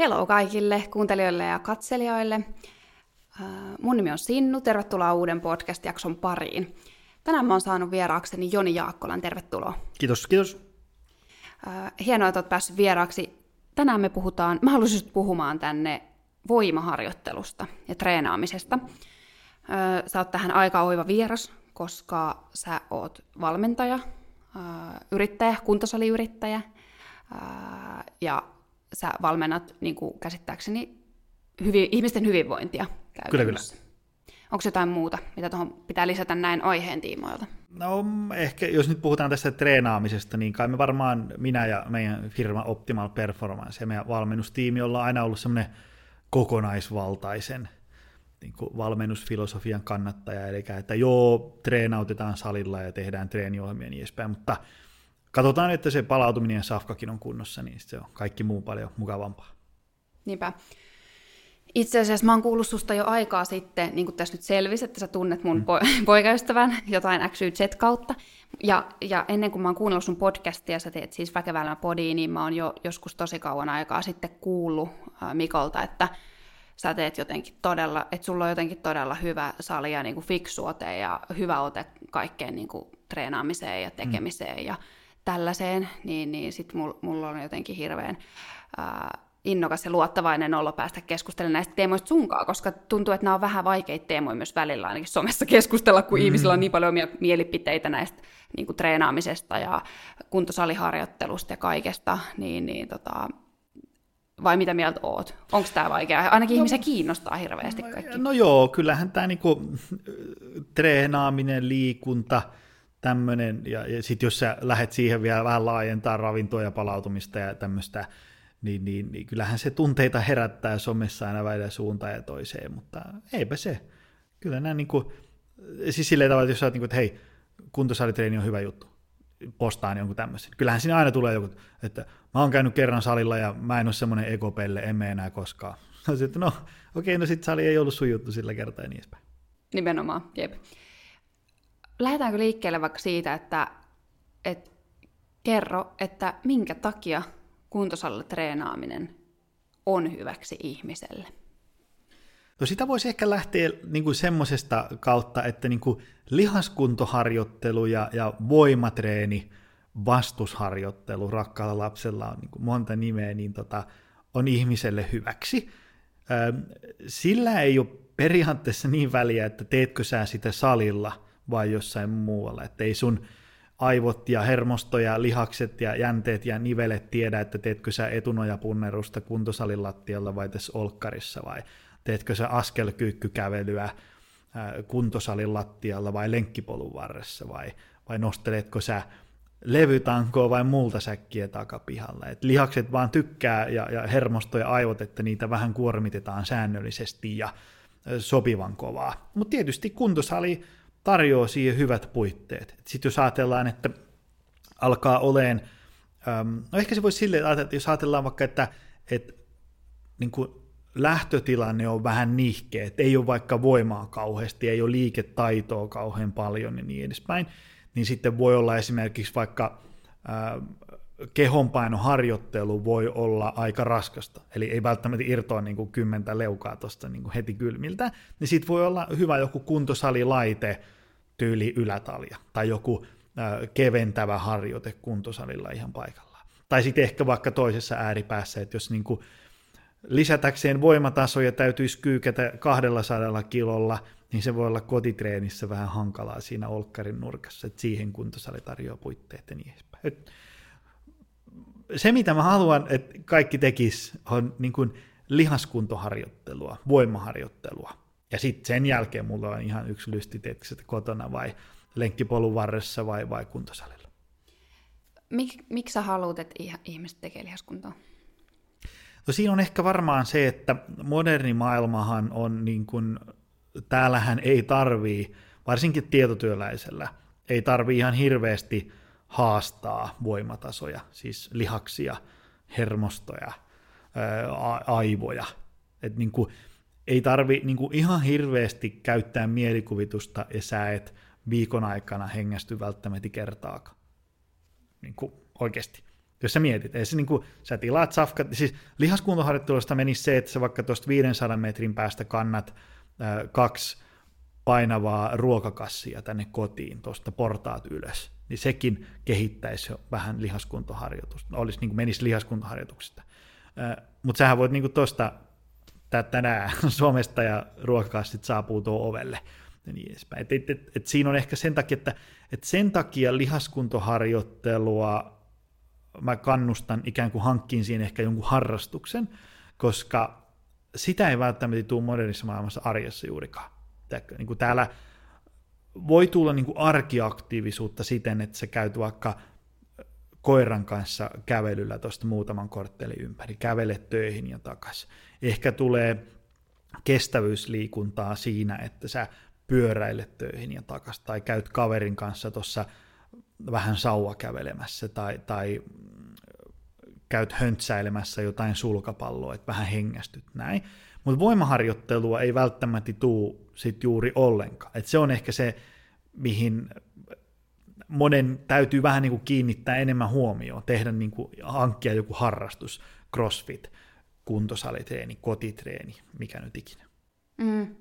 Hello kaikille kuuntelijoille ja katselijoille. Äh, mun nimi on Sinnu, tervetuloa uuden podcast-jakson pariin. Tänään mä oon saanut vieraakseni Joni Jaakkolan, tervetuloa. Kiitos, kiitos. Äh, hienoa, että oot päässyt vieraaksi. Tänään me puhutaan, mä haluaisin puhumaan tänne voimaharjoittelusta ja treenaamisesta. Äh, sä oot tähän aika oiva vieras, koska sä oot valmentaja, yrittäjä, kuntosaliyrittäjä ja sä valmennat niin kuin käsittääkseni hyvi, ihmisten hyvinvointia Kyllä, kyllä. Onko jotain muuta, mitä tuohon pitää lisätä näin aiheen tiimoilta? No ehkä, jos nyt puhutaan tästä treenaamisesta, niin kai me varmaan minä ja meidän firma Optimal Performance ja meidän valmennustiimi ollaan aina ollut semmoinen kokonaisvaltaisen niin kuin valmennusfilosofian kannattaja, eli että joo, treenautetaan salilla ja tehdään treeniohjelmia ja niin edespäin, mutta katsotaan, että se palautuminen ja safkakin on kunnossa, niin se on kaikki muu paljon mukavampaa. Niinpä. Itse asiassa mä oon kuullut susta jo aikaa sitten, niin kuin tässä nyt selvisi, että sä tunnet mun mm. poikaystävän jotain XYZ kautta. Ja, ja ennen kuin mä oon kuunnellut sun podcastia, sä teet siis Väkevällä podiin, niin mä oon jo joskus tosi kauan aikaa sitten kuullut äh, Mikolta, että sä teet jotenkin todella, että sulla on jotenkin todella hyvä sali ja niin kuin fiksu ote ja hyvä ote kaikkeen niin kuin treenaamiseen ja tekemiseen mm. ja tällaiseen, niin, niin sitten mulla mul on jotenkin hirveän ää, innokas ja luottavainen olo päästä keskustelemaan näistä teemoista sunkaan, koska tuntuu, että nämä on vähän vaikeita teemoja myös välillä ainakin somessa keskustella, kun mm. ihmisillä on niin paljon omia mielipiteitä näistä niin kuin treenaamisesta ja kuntosaliharjoittelusta ja kaikesta, niin, niin tota, vai mitä mieltä oot? Onko tämä vaikeaa? Ainakin no, ihmisiä kiinnostaa hirveästi kaikki. No joo, kyllähän tämä niinku, treenaaminen, liikunta, tämmöinen, ja, ja sitten jos sä lähdet siihen vielä vähän laajentaa ravintoa ja palautumista ja tämmöistä, niin, niin, niin kyllähän se tunteita herättää somessa aina välillä suuntaan ja toiseen, mutta eipä se. Kyllä nämä niin kuin, siis silleen tavalla, että jos sä oot niin kuin, että hei, kuntosalitreeni on hyvä juttu, postaan jonkun tämmöisen. Kyllähän siinä aina tulee joku, että mä oon käynyt kerran salilla ja mä en ole semmoinen ekopelle, emme enää koskaan. No sitten, no okei, no sitten sali ei ollut sun juttu sillä kertaa ja niin edespäin. Nimenomaan, jep lähdetäänkö liikkeelle vaikka siitä, että, että kerro, että minkä takia kuntosalilla treenaaminen on hyväksi ihmiselle? No sitä voisi ehkä lähteä niin kuin semmoisesta kautta, että niin kuin lihaskuntoharjoittelu ja, ja voimatreeni, vastusharjoittelu rakkaalla lapsella on niin kuin monta nimeä, niin tota, on ihmiselle hyväksi. Sillä ei ole periaatteessa niin väliä, että teetkö sä sitä salilla – vai jossain muualla. Että ei sun aivot ja hermosto ja lihakset ja jänteet ja nivelet tiedä, että teetkö sä etunojapunnerusta kuntosalin lattialla vai tässä olkkarissa vai teetkö sä askelkyykkykävelyä kuntosalin lattialla vai lenkkipolun varressa vai, vai nosteletko sä levytankoa vai multasäkkiä takapihalla. Et lihakset vaan tykkää ja, ja hermosto ja aivot, että niitä vähän kuormitetaan säännöllisesti ja sopivan kovaa. Mutta tietysti kuntosali tarjoaa siihen hyvät puitteet. Sitten jos ajatellaan, että alkaa oleen, no ehkä se voisi silleen ajatella, että jos ajatellaan vaikka, että, että niin kuin lähtötilanne on vähän nihkeä, että ei ole vaikka voimaa kauheasti, ei ole liiketaitoa kauhean paljon ja niin edespäin, niin sitten voi olla esimerkiksi vaikka kehonpainoharjoittelu voi olla aika raskasta, eli ei välttämättä irtoa niin kuin kymmentä leukaa tuosta niin heti kylmiltä, niin sitten voi olla hyvä joku kuntosalilaite tyyli ylätalja, tai joku äh, keventävä harjoite kuntosalilla ihan paikallaan. Tai sitten ehkä vaikka toisessa ääripäässä, että jos niin kuin lisätäkseen voimatasoja täytyisi kyykätä 200 kilolla, niin se voi olla kotitreenissä vähän hankalaa siinä olkkarin nurkassa, että siihen kuntosali tarjoaa puitteet ja niin edespäin se, mitä mä haluan, että kaikki tekis, on niin kuin lihaskuntoharjoittelua, voimaharjoittelua. Ja sitten sen jälkeen mulla on ihan yksi lysti, että kotona vai lenkkipolun varressa vai, vai kuntosalilla. Mik, miksi sä haluat, että ihmiset tekee lihaskuntoa? No siinä on ehkä varmaan se, että moderni maailmahan on niin kuin, täällähän ei tarvii, varsinkin tietotyöläisellä, ei tarvii ihan hirveästi haastaa voimatasoja, siis lihaksia, hermostoja, aivoja. Et niin kuin, ei tarvi niin kuin ihan hirveästi käyttää mielikuvitusta ja sä et viikon aikana hengästy välttämättä kertaakaan. Niin kuin oikeasti. Jos sä mietit, ei se niin kuin, sä tilaat safkat, siis lihaskuntoharjoittelusta menisi se, että sä vaikka tuosta 500 metrin päästä kannat kaksi painavaa ruokakassia tänne kotiin, tuosta portaat ylös, niin sekin kehittäisi jo vähän lihaskuntoharjoitusta, olisi niin kuin menisi lihaskuntoharjoituksesta. Äh, Mutta sähän voit niin tuosta tänään Suomesta ja ruokakassit saapuu tuo ovelle ja niin edespäin. Et, et, et, et siinä on ehkä sen takia, että et sen takia lihaskuntoharjoittelua mä kannustan ikään kuin hankkiin siinä ehkä jonkun harrastuksen, koska sitä ei välttämättä tule modernissa maailmassa arjessa juurikaan. Niin kuin täällä voi tulla niin kuin arkiaktiivisuutta siten, että sä käyt vaikka koiran kanssa kävelyllä tuosta muutaman korttelin ympäri, kävelet töihin ja takaisin. Ehkä tulee kestävyysliikuntaa siinä, että sä pyöräilet töihin ja takaisin, tai käyt kaverin kanssa tuossa vähän sauva kävelemässä, tai, tai käyt höntsäilemässä jotain sulkapalloa, että vähän hengästyt näin. Mutta voimaharjoittelua ei välttämättä tuu sit juuri ollenkaan. Et se on ehkä se, mihin monen täytyy vähän niin kuin kiinnittää enemmän huomioon, tehdä niin kuin, hankkia joku harrastus, crossfit, kuntosalitreeni, kotitreeni, mikä nyt ikinä. Mm.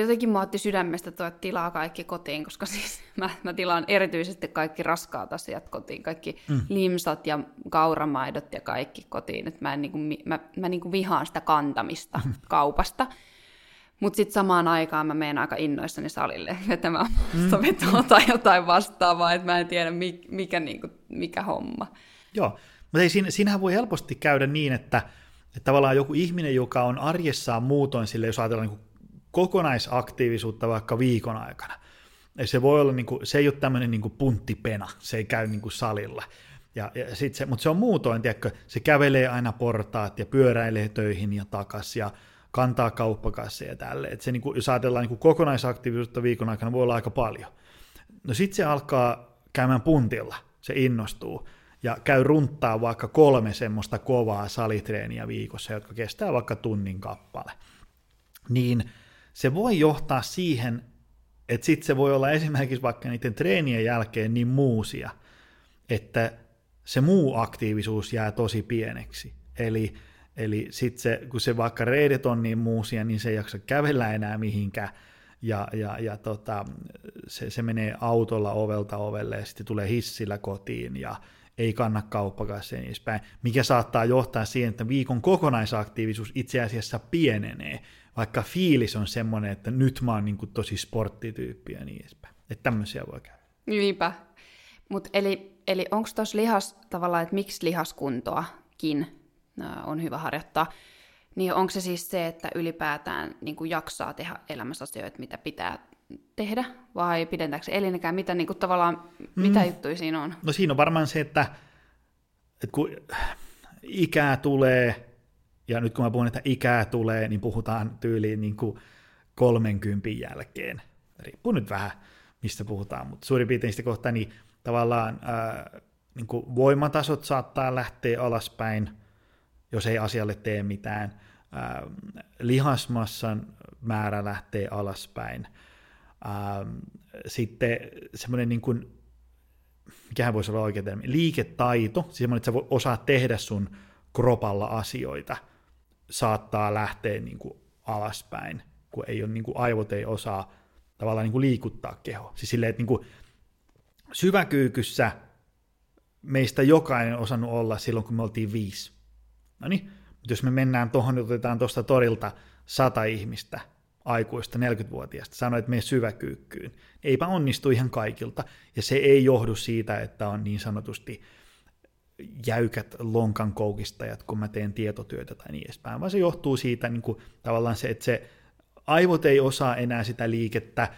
Jotenkin mä otti sydämestä tuo, että tilaa kaikki kotiin, koska siis mä, mä tilaan erityisesti kaikki raskaat asiat kotiin, kaikki mm. limsat ja kauramaidot ja kaikki kotiin. Et mä, en niinku, mä, mä niinku vihaan sitä kantamista mm. kaupasta. Mutta sitten samaan aikaan mä menen aika innoissani salille vetämään mm. vetoa tai jotain vastaavaa, että mä en tiedä mikä, mikä, niinku, mikä homma. Joo, mutta ei, siinä, siinähän voi helposti käydä niin, että, että tavallaan joku ihminen, joka on arjessaan muutoin sille, jos ajatellaan niin kokonaisaktiivisuutta vaikka viikon aikana, se voi olla, niin kuin, se ei ole tämmöinen niin kuin punttipena, se ei käy niin kuin salilla. Ja, ja sit se, mutta se on muutoin, tiedätkö, se kävelee aina portaat ja pyöräilee töihin ja takas ja kantaa kauppakasseja ja tälle. Et se, niin kuin, jos ajatellaan niin kokonaisaktiivisuutta viikon aikana, voi olla aika paljon. No sitten se alkaa käymään puntilla, se innostuu ja käy runttaa vaikka kolme semmoista kovaa salitreeniä viikossa, jotka kestää vaikka tunnin kappale. Niin se voi johtaa siihen, että sitten se voi olla esimerkiksi vaikka niiden treenien jälkeen niin muusia, että se muu aktiivisuus jää tosi pieneksi. Eli, eli sitten se, kun se vaikka reidet on niin muusia, niin se ei jaksa kävellä enää mihinkään, ja, ja, ja tota, se, se menee autolla ovelta ovelle ja sitten tulee hissillä kotiin ja ei kanna kauppakassa ja niin edespäin, mikä saattaa johtaa siihen, että viikon kokonaisaktiivisuus itse asiassa pienenee, vaikka fiilis on semmoinen, että nyt mä oon niin kuin tosi sporttityyppi ja niin edespäin. Että tämmöisiä voi käydä. Niinpä. Mut eli eli onko tuossa lihas tavallaan, että miksi lihaskuntoakin on hyvä harjoittaa, niin onko se siis se, että ylipäätään niin kuin jaksaa tehdä elämässä asioita, mitä pitää tehdä, vai pidentääkö se elinikään, mitä niin kuin, tavallaan, mm. mitä juttuja siinä on? No siinä on varmaan se, että, että kun ikää tulee, ja nyt kun mä puhun, että ikää tulee, niin puhutaan tyyliin niin kuin 30 jälkeen. Riippuu nyt vähän, mistä puhutaan, mutta suurin piirtein sitä kohtaa, niin tavallaan ää, niin kuin voimatasot saattaa lähteä alaspäin, jos ei asialle tee mitään. Ää, lihasmassan määrä lähtee alaspäin. Ää, sitten semmoinen niin kuin, mikähän voisi olla oikein termi, liiketaito, siis semmoinen, että sä osaat tehdä sun kropalla asioita – saattaa lähteä niin kuin alaspäin, kun ei ole, niin kuin aivot ei osaa tavallaan niin kuin liikuttaa keho. Siis silleen, että niin kuin syväkyykyssä meistä jokainen on osannut olla silloin, kun me oltiin viisi. No niin, mutta jos me mennään tuohon, otetaan tuosta torilta sata ihmistä, aikuista, 40-vuotiaista, sanoi, että mene syväkyykkyyn. Eipä onnistu ihan kaikilta, ja se ei johdu siitä, että on niin sanotusti jäykät lonkan koukistajat, kun mä teen tietotyötä tai niin edespäin, vaan se johtuu siitä niin kuin, tavallaan se, että se aivot ei osaa enää sitä liikettä,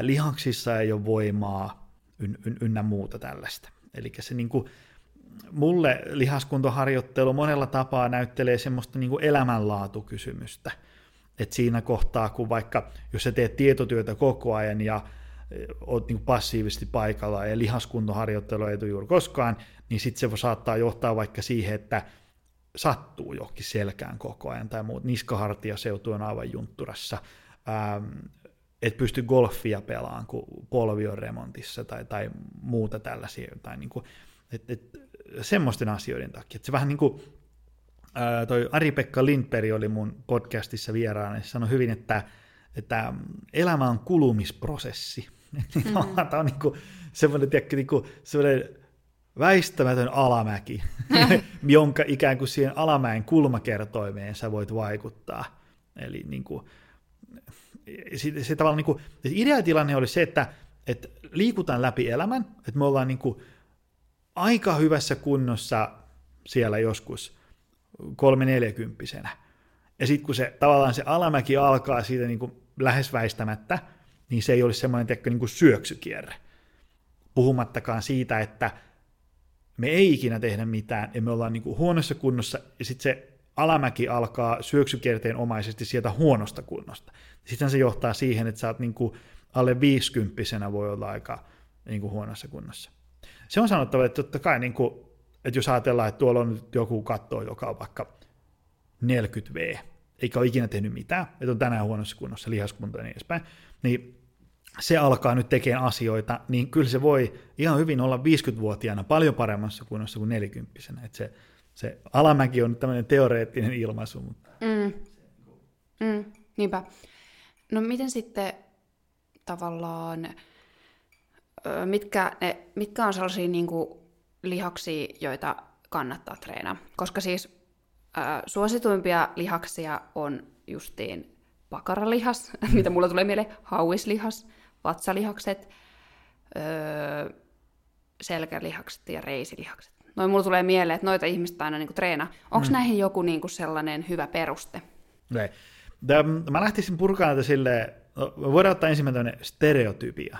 lihaksissa ei ole voimaa yn, yn, ynnä muuta tällaista. Eli se niin kuin, mulle lihaskuntoharjoittelu monella tapaa näyttelee semmoista niin elämänlaatukysymystä. Et siinä kohtaa, kun vaikka jos sä teet tietotyötä koko ajan ja oot niin passiivisesti paikalla ja lihaskuntoharjoittelu ei tule juuri koskaan, niin sitten se saattaa johtaa vaikka siihen, että sattuu johonkin selkään koko ajan tai muut. Niskahartiaseutu on aivan juntturassa. Ähm, et pysty golfia pelaamaan, kun polvi on remontissa tai, tai muuta tällaisia. Tai niin kuin, Et, et, semmoisten asioiden takia. Et se vähän niin kuin, ää, toi Ari-Pekka Lindberg oli mun podcastissa vieraana, ja sanoi hyvin, että, että elämä on kulumisprosessi. Mm-hmm. Tämä on niin kuin semmoinen, tiedätkö, niin kuin, semmoinen väistämätön alamäki, jonka ikään kuin siihen alamäen kulmakertoimeen sä voit vaikuttaa. Eli niin kuin, se, se tavallaan niin kuin, ideatilanne oli se, että, että liikutaan läpi elämän, että me ollaan niin kuin aika hyvässä kunnossa siellä joskus kolme neljäkymppisenä. Ja sitten kun se tavallaan se alamäki alkaa siitä niin kuin lähes väistämättä, niin se ei olisi semmoinen tiedätkö, niin kuin syöksykierre. Puhumattakaan siitä, että me ei ikinä tehdä mitään, ja me ollaan niin kuin huonossa kunnossa, ja sitten se alamäki alkaa syöksykierteen omaisesti sieltä huonosta kunnosta. Sitten se johtaa siihen, että sä oot niin kuin alle viisikymppisenä voi olla aika niin kuin huonossa kunnossa. Se on sanottava, että totta kai, niin kuin, että jos ajatellaan, että tuolla on nyt joku katto, joka on vaikka 40V, eikä ole ikinä tehnyt mitään, että on tänään huonossa kunnossa, lihaskunto ja niin edespäin, niin se alkaa nyt tekemään asioita, niin kyllä se voi ihan hyvin olla 50-vuotiaana paljon paremmassa kunnossa kuin 40 että se, se alamäki on tämmöinen teoreettinen ilmaisu. Mutta... Mm. Mm, niinpä. No miten sitten tavallaan, mitkä, ne, mitkä on sellaisia niin kuin, lihaksia, joita kannattaa treenaa? Koska siis äh, suosituimpia lihaksia on justiin pakaralihas, mitä mulla tulee mieleen, hauislihas, vatsalihakset, öö, selkälihakset ja reisilihakset. Noin mulla tulee mieleen, että noita ihmistä aina niin treenaa. Onko mm. näihin joku niin kuin sellainen hyvä peruste? Ei. Mä lähtisin purkaan tätä silleen, no, voidaan ottaa ensimmäinen stereotypia.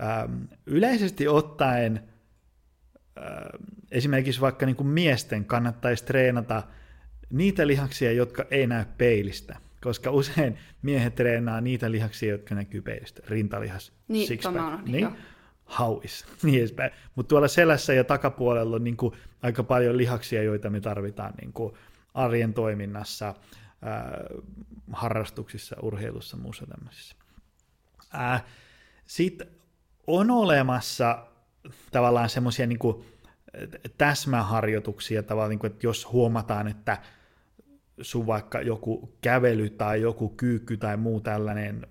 Ähm, yleisesti ottaen äh, esimerkiksi vaikka niin kuin miesten kannattaisi treenata niitä lihaksia, jotka ei näy peilistä koska usein miehet treenaa niitä lihaksia, jotka näkyy peilistä. Rintalihas, niin, sixpack, niin, hauis, niin edespäin. Mutta tuolla selässä ja takapuolella on niin kuin aika paljon lihaksia, joita me tarvitaan niin kuin arjen toiminnassa, ää, harrastuksissa, urheilussa, muussa tämmöisissä. Sitten on olemassa tavallaan semmoisia niin täsmäharjoituksia, tavallaan, niin kuin, että jos huomataan, että sun vaikka joku kävely tai joku kyykky tai muu tällainen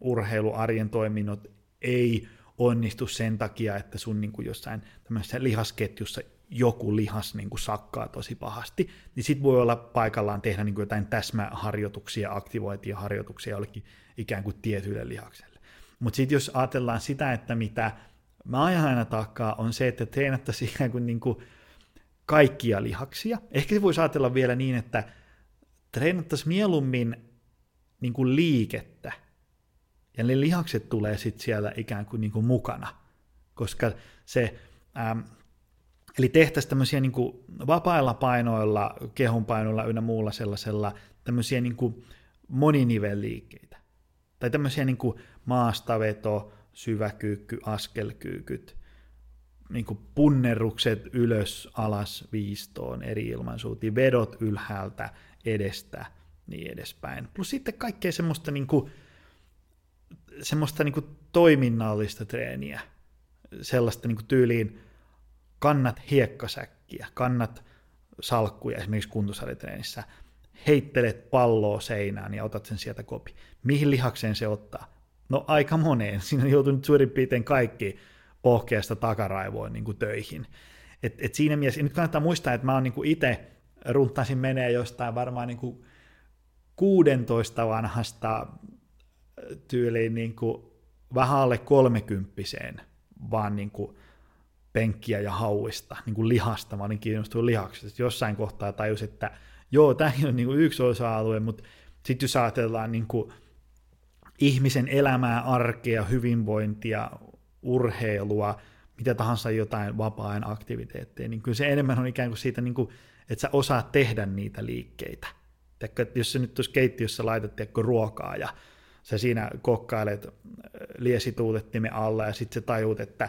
urheiluarjen toiminnot ei onnistu sen takia, että sun niin kuin jossain tämmöisessä lihasketjussa joku lihas niin kuin sakkaa tosi pahasti, niin sit voi olla paikallaan tehdä niin kuin jotain täsmäharjoituksia, aktivointiharjoituksia jollekin ikään kuin tietyille lihakselle. Mutta sitten jos ajatellaan sitä, että mitä mä ajan aina takaa, on se, että treenattaisiin ikään kuin, niin kuin kaikkia lihaksia. Ehkä se voisi ajatella vielä niin, että treenattaisiin mieluummin niin kuin liikettä, ja ne lihakset tulee sitten siellä ikään kuin, niin kuin mukana, koska se, ähm, eli tehtäisiin tämmöisiä niin kuin vapailla painoilla, kehonpainoilla ynnä muulla sellaisella, tämmöisiä niin kuin moninivelliikkeitä, tai tämmöisiä niin kuin maastaveto, syväkyykky, askelkyykyt, niin kuin punnerrukset ylös, alas, viistoon, eri ilmansuuntiin, vedot ylhäältä, edestä, niin edespäin. Plus sitten kaikkea semmoista, niin kuin, semmoista niin kuin toiminnallista treeniä, sellaista niin kuin tyyliin kannat hiekkasäkkiä, kannat salkkuja esimerkiksi kuntosalitreenissä, heittelet palloa seinään ja otat sen sieltä kopi. Mihin lihakseen se ottaa? No aika moneen. Siinä on joutunut suurin piirtein kaikki pohkeasta takaraivoon niin kuin töihin. Et, et siinä mielessä, nyt kannattaa muistaa, että mä oon niin itse runtasin menee jostain varmaan niin kuin 16 vanhasta tyyliin niin kuin vähän alle kolmekymppiseen vaan niin kuin penkkiä ja hauista, niin kuin lihasta, mä olin kiinnostunut lihaksesta. Jossain kohtaa tajus, että joo, tämäkin on niin kuin yksi osa-alue, mutta sitten jos ajatellaan niin kuin ihmisen elämää, arkea, hyvinvointia, urheilua, mitä tahansa jotain vapaa-ajan aktiviteetteja, niin kyllä se enemmän on ikään kuin siitä niin kuin että sä osaat tehdä niitä liikkeitä. Teekö, että jos sä nyt tuossa keittiössä laitat teekö, ruokaa ja sä siinä kokkailet äh, liesituutettimen alla ja sitten sä tajut, että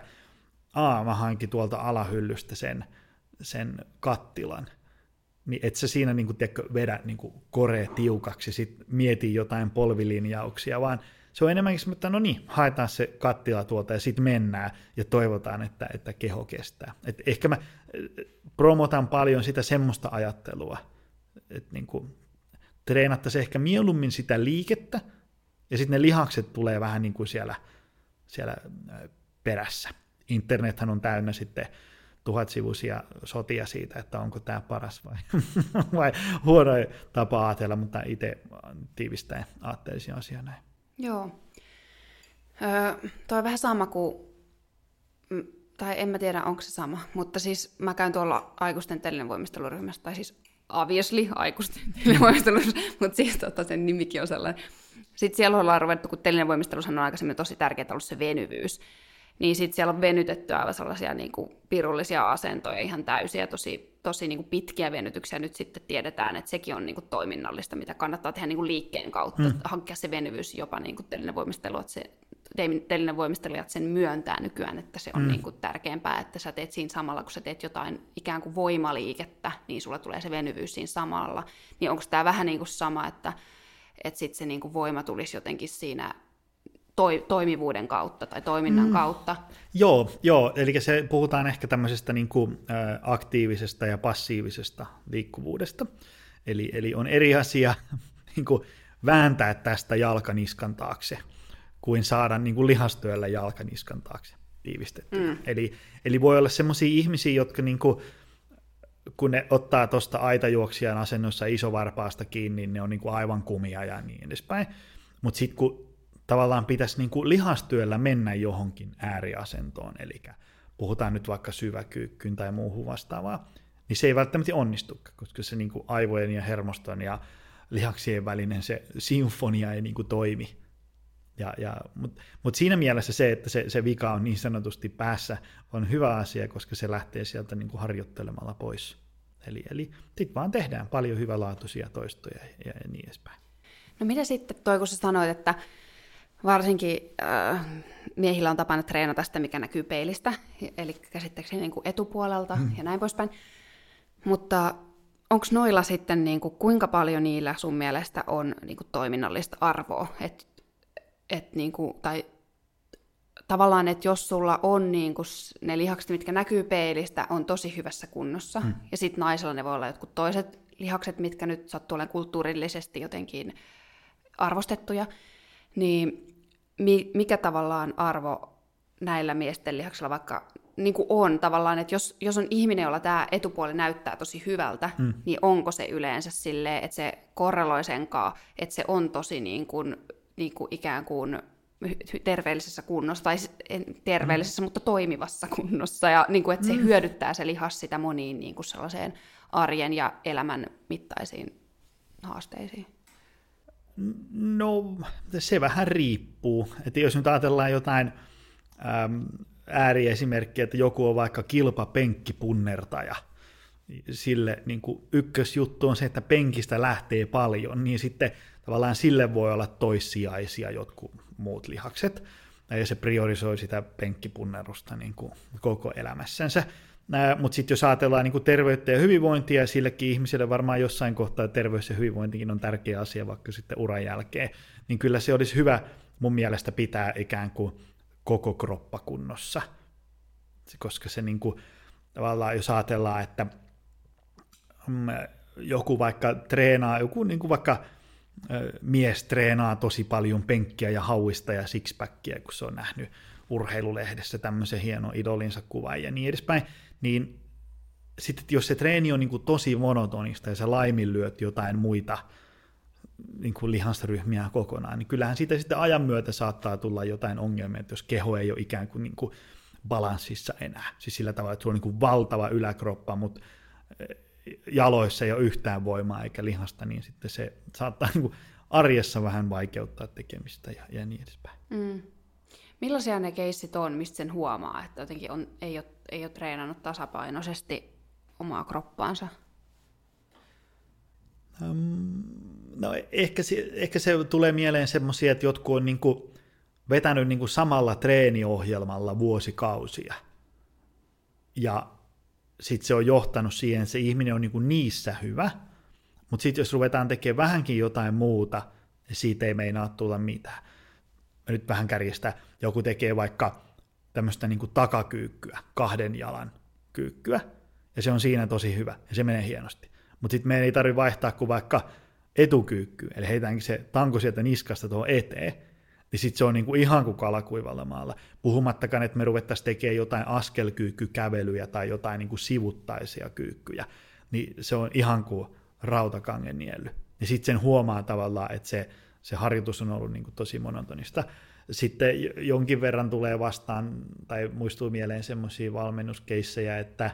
aa, mä hankin tuolta alahyllystä sen, sen kattilan, niin et sä siinä niin kuin, tiedätkö, vedä niin kuin kore tiukaksi, sit mieti jotain polvilinjauksia, vaan se on enemmänkin, että no niin, haetaan se kattila tuolta ja sitten mennään ja toivotaan, että, että keho kestää. Et ehkä mä promotan paljon sitä semmoista ajattelua, että niin kuin, treenattaisiin ehkä mieluummin sitä liikettä, ja sitten ne lihakset tulee vähän niin kuin siellä, siellä perässä. Internethän on täynnä sitten tuhatsivuisia sotia siitä, että onko tämä paras vai, vai huono tapa ajatella, mutta itse tiivistäen ajattelisin asiaa näin. Joo. Öö, toi on vähän sama kuin, tai en mä tiedä onko se sama, mutta siis mä käyn tuolla aikuisten telinevoimisteluryhmässä, tai siis obviously aikuisten telinevoimisteluryhmässä, mutta siis tota, sen nimikin on sellainen. Sitten siellä ollaan ruvettu, kun telinevoimistelussa on aikaisemmin tosi tärkeää ollut se venyvyys, niin sitten siellä on venytetty aivan sellaisia niin kuin pirullisia asentoja ihan täysiä, tosi, tosi niin kuin pitkiä venytyksiä. Nyt sitten tiedetään, että sekin on niin kuin toiminnallista, mitä kannattaa tehdä niin kuin liikkeen kautta, mm. hankkia se venyvyys jopa niin kuin voimistelu, että se telinen voimistelijat sen myöntää nykyään, että se on mm. niin kuin tärkeämpää, että sä teet siinä samalla, kun sä teet jotain ikään kuin voimaliikettä, niin sulla tulee se venyvyys siinä samalla. Niin onko tämä vähän niin kuin sama, että, että sitten se niin kuin voima tulisi jotenkin siinä toi, toimivuuden kautta tai toiminnan mm. kautta. Joo, joo, eli se puhutaan ehkä tämmöisestä niin kuin, ä, aktiivisesta ja passiivisesta liikkuvuudesta. Eli, eli on eri asia niin kuin, vääntää tästä jalkaniskan taakse, kuin saada niin kuin, lihastyöllä jalkaniskan taakse tiivistettyä. Mm. Eli, eli voi olla semmoisia ihmisiä, jotka niin kuin, kun ne ottaa tuosta aitajuoksijan asennossa isovarpaasta kiinni, niin ne on niin kuin aivan kumia ja niin edespäin. Mutta sitten kun tavallaan pitäisi niin kuin lihastyöllä mennä johonkin ääriasentoon, eli puhutaan nyt vaikka syväkyykkyyn tai muuhun vastaavaa, niin se ei välttämättä onnistu, koska se niin kuin aivojen ja hermoston ja lihaksien välinen se sinfonia ei niin kuin toimi. Ja, ja, Mutta mut siinä mielessä se, että se, se vika on niin sanotusti päässä, on hyvä asia, koska se lähtee sieltä niin kuin harjoittelemalla pois. Eli, eli sitten vaan tehdään paljon hyvälaatuisia toistoja ja, ja niin edespäin. No mitä sitten toi, kun sä sanoit, että Varsinkin äh, miehillä on tapana treenata sitä, mikä näkyy peilistä, eli käsittääkseni niin kuin etupuolelta hmm. ja näin poispäin. Mutta onko noilla sitten, niin kuin, kuinka paljon niillä sun mielestä on niin kuin, toiminnallista arvoa? Et, et, niin kuin, tai tavallaan, että jos sulla on niin kuin, ne lihakset, mitkä näkyy peilistä, on tosi hyvässä kunnossa, hmm. ja sitten naisella ne voi olla jotkut toiset lihakset, mitkä nyt sattuu olemaan kulttuurillisesti jotenkin arvostettuja, niin mikä tavallaan arvo näillä miesten lihaksilla vaikka niin kuin on tavallaan, että jos, jos on ihminen, jolla tämä etupuoli näyttää tosi hyvältä, mm. niin onko se yleensä silleen, että se korreloi senkaan, että se on tosi niin kuin, niin kuin ikään kuin terveellisessä kunnossa, tai terveellisessä, mm. mutta toimivassa kunnossa, ja niin kuin, että se mm. hyödyttää se lihas sitä moniin niin kuin sellaiseen arjen ja elämän mittaisiin haasteisiin. No, se vähän riippuu. Että jos nyt ajatellaan jotain äm, ääriesimerkkiä, että joku on vaikka kilpapenkkipunnertaja, sille niin kuin ykkösjuttu on se, että penkistä lähtee paljon, niin sitten tavallaan sille voi olla toissijaisia jotkut muut lihakset, ja se priorisoi sitä penkkipunnerusta niin kuin koko elämässänsä. Mutta sitten jos ajatellaan niin kuin terveyttä ja hyvinvointia, sillekin ihmiselle varmaan jossain kohtaa terveys ja hyvinvointikin on tärkeä asia vaikka sitten uran jälkeen, niin kyllä se olisi hyvä mun mielestä pitää ikään kuin koko kroppa kunnossa. Koska se niin kuin, tavallaan, jos ajatellaan, että mm, joku vaikka treenaa, joku niin kuin vaikka mies treenaa tosi paljon penkkiä ja hauista ja sixpackia, kun se on nähnyt urheilulehdessä tämmöisen hienon idolinsa kuvan ja niin edespäin, niin sitten jos se treeni on niin kuin tosi monotonista ja sä laiminlyöt jotain muita niin kuin lihasryhmiä kokonaan, niin kyllähän siitä sitten ajan myötä saattaa tulla jotain ongelmia, että jos keho ei ole ikään kuin, niin kuin balanssissa enää. Siis sillä tavalla, että sulla on niin kuin valtava yläkroppa, mutta eh, jaloissa ei ole yhtään voimaa eikä lihasta, niin sitten se saattaa niin kuin arjessa vähän vaikeuttaa tekemistä ja, ja niin edespäin. Mm. Millaisia ne keissit on, mistä sen huomaa, että jotenkin on, ei, ole, ei ole treenannut tasapainoisesti omaa kroppaansa? Um, no ehkä se, ehkä se tulee mieleen semmoisia, että jotkut on niinku vetänyt niinku samalla treeniohjelmalla vuosikausia. Ja sitten se on johtanut siihen, että se ihminen on niinku niissä hyvä, mutta sitten jos ruvetaan tekemään vähänkin jotain muuta, niin siitä ei meinaa tulla mitään nyt vähän kärjistä, joku tekee vaikka tämmöistä niin takakyykkyä, kahden jalan kyykkyä, ja se on siinä tosi hyvä, ja se menee hienosti. Mutta sitten meidän ei tarvitse vaihtaa kuin vaikka etukyykky, eli heitäänkin se tanko sieltä niskasta tuohon eteen, niin sitten se on niinku ihan kuin kalakuivalla maalla. Puhumattakaan, että me ruvettaisiin tekemään jotain askelkyykkykävelyjä tai jotain niinku sivuttaisia kyykkyjä, niin se on ihan kuin rautakangen nielly. Ja sitten sen huomaa tavallaan, että se, se harjoitus on ollut niinku tosi monotonista. Sitten jonkin verran tulee vastaan, tai muistuu mieleen semmoisia valmennuskeissejä, että,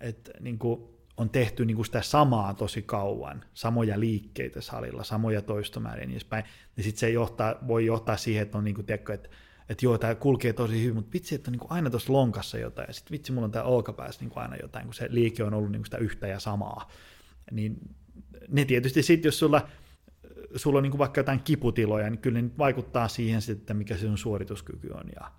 että niinku, on tehty niin kuin sitä samaa tosi kauan, samoja liikkeitä salilla, samoja toistomääriä ja niin edespäin, niin sitten se johtaa, voi johtaa siihen, että on niin kuin, tiedätkö, että että joo, tämä kulkee tosi hyvin, mutta vitsi, että on niin kuin aina tuossa lonkassa jotain, ja sitten vitsi, mulla on tämä olkapäässä niin kuin aina jotain, kun se liike on ollut niin kuin sitä yhtä ja samaa. Niin ne tietysti sitten, jos sulla, sulla on niin kuin vaikka jotain kiputiloja, niin kyllä ne vaikuttaa siihen sitten, mikä se sun suorituskyky on, ja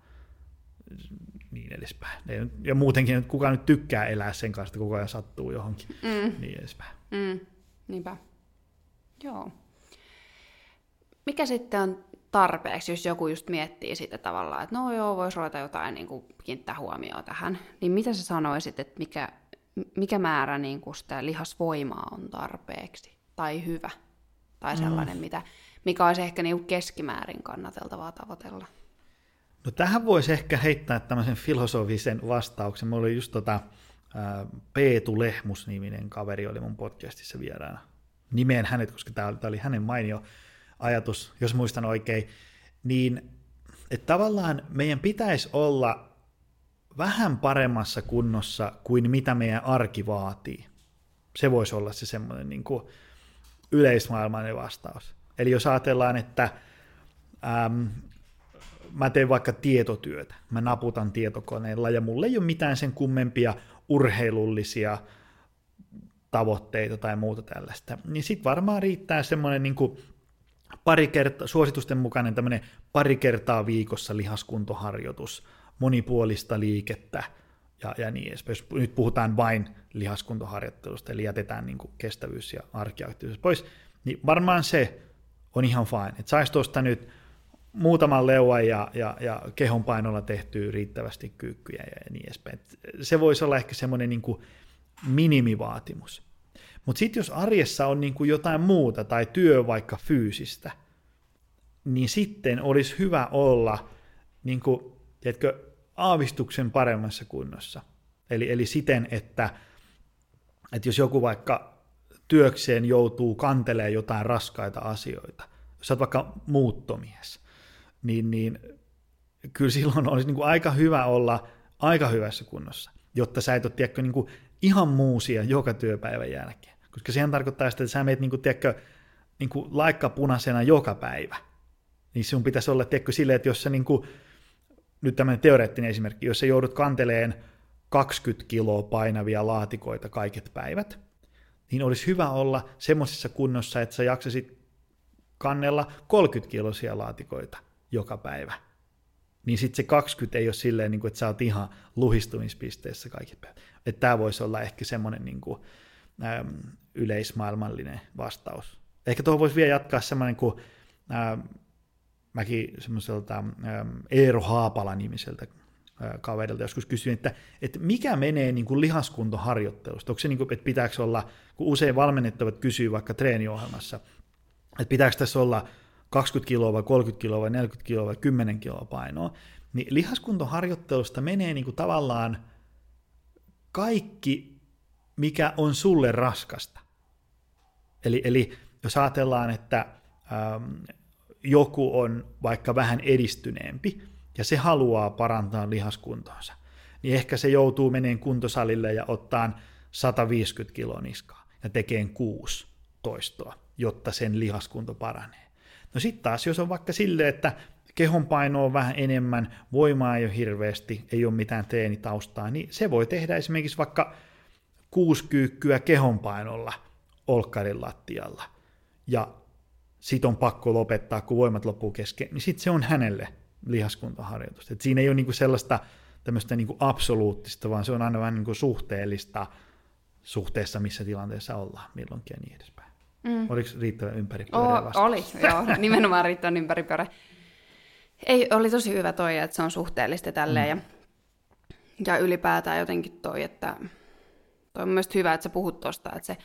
niin edespäin. Ja muutenkin, että kuka nyt tykkää elää sen kanssa, että koko ajan sattuu johonkin, mm. niin edespäin. Mm. Niinpä. Joo. Mikä sitten on tarpeeksi, jos joku just miettii sitä tavallaan, että no joo, voisi ruveta jotain niin kuin, kiinnittää huomioon tähän, niin mitä sä sanoisit, että mikä, mikä määrä niin kuin sitä lihasvoimaa on tarpeeksi tai hyvä tai mm. sellainen, mm. mitä, mikä olisi ehkä niin keskimäärin kannateltavaa tavoitella? No tähän voisi ehkä heittää tämmöisen filosofisen vastauksen. Mulla oli just tota, Peetu Lehmus-niminen kaveri oli mun podcastissa vieraana. Nimeen hänet, koska tämä oli hänen mainio ajatus, jos muistan oikein. Niin, että tavallaan meidän pitäisi olla vähän paremmassa kunnossa kuin mitä meidän arki vaatii. Se voisi olla se semmoinen niin kuin yleismaailmainen vastaus. Eli jos ajatellaan, että äm, mä teen vaikka tietotyötä, mä naputan tietokoneella ja mulla ei ole mitään sen kummempia urheilullisia tavoitteita tai muuta tällaista, niin sitten varmaan riittää semmoinen niin pari kertaa, suositusten mukainen tämmöinen pari kertaa viikossa lihaskuntoharjoitus, monipuolista liikettä ja, ja niin edespäin. Nyt puhutaan vain lihaskuntoharjoittelusta, eli jätetään niin kuin kestävyys ja arkiaktiivisuus pois, niin varmaan se on ihan fine. Että saisi tuosta nyt muutaman leuan ja, ja, ja kehon painolla tehtyä riittävästi kyykkyjä ja niin edespäin. Se voisi olla ehkä semmoinen niin minimivaatimus. Mutta sitten jos arjessa on niin kuin jotain muuta tai työ vaikka fyysistä, niin sitten olisi hyvä olla niin kuin, tiedätkö, aavistuksen paremmassa kunnossa. Eli, eli siten, että, että jos joku vaikka työkseen joutuu kantelemaan jotain raskaita asioita, jos olet vaikka muuttomies, niin, niin kyllä silloin olisi niin kuin aika hyvä olla aika hyvässä kunnossa, jotta sä et ole tiedätkö, niin kuin ihan muusia joka työpäivän jälkeen. Koska sehän tarkoittaa sitä, että sä meet niin kuin, tiedätkö, niin kuin laikka punaisena joka päivä. Niin sun pitäisi olla tiedätkö, silleen, että jos sä niin kuin, nyt tämmöinen teoreettinen esimerkki, jos sä joudut kanteleen 20 kiloa painavia laatikoita kaiket päivät, niin olisi hyvä olla semmoisessa kunnossa, että sä jaksasit kannella 30 kilosia laatikoita joka päivä. Niin sitten se 20 ei ole silleen, niin kuin, että sä oot ihan luhistumispisteessä kaikki päivät. Että tämä voisi olla ehkä semmoinen niin kuin, äm, yleismaailmallinen vastaus. Ehkä tuohon voisi vielä jatkaa semmoinen kuin äm, mäkin semmoiselta äm, Eero Haapala-nimiseltä kaverilta joskus kysyin, että, että mikä menee niin kuin lihaskuntoharjoittelusta? Onko se, niin kuin, että pitääkö olla, kun usein valmennettavat kysyy vaikka treeniohjelmassa, että pitääkö tässä olla 20 kiloa vai 30 kiloa vai 40 kiloa vai 10 kiloa painoa, niin lihaskuntoharjoittelusta menee niin kuin tavallaan kaikki, mikä on sulle raskasta. Eli, eli jos ajatellaan, että ähm, joku on vaikka vähän edistyneempi ja se haluaa parantaa lihaskuntoonsa, niin ehkä se joutuu meneen kuntosalille ja ottaa 150 kiloa niskaa ja tekee kuusi toistoa, jotta sen lihaskunto paranee. No sitten taas, jos on vaikka silleen, että kehon paino on vähän enemmän, voimaa ei ole hirveästi, ei ole mitään treenitaustaa, niin se voi tehdä esimerkiksi vaikka kuusi kyykkyä kehonpainolla olkkarin lattialla. Ja sit on pakko lopettaa, kun voimat loppuu kesken, niin sitten se on hänelle lihaskuntaharjoitus. Et siinä ei ole niinku sellaista tämmöistä niinku absoluuttista, vaan se on aina vähän niinku suhteellista suhteessa, missä tilanteessa ollaan milloinkin ja niin edespäin. Mm. Oliko riittävän ympäripyöreä vastaus? Oli, joo, nimenomaan riittävän ympäripyöreä. Ei, oli tosi hyvä toi, että se on suhteellista tälleen mm. ja, ja ylipäätään jotenkin toi, että toi on mielestäni hyvä, että sä puhut tuosta, että se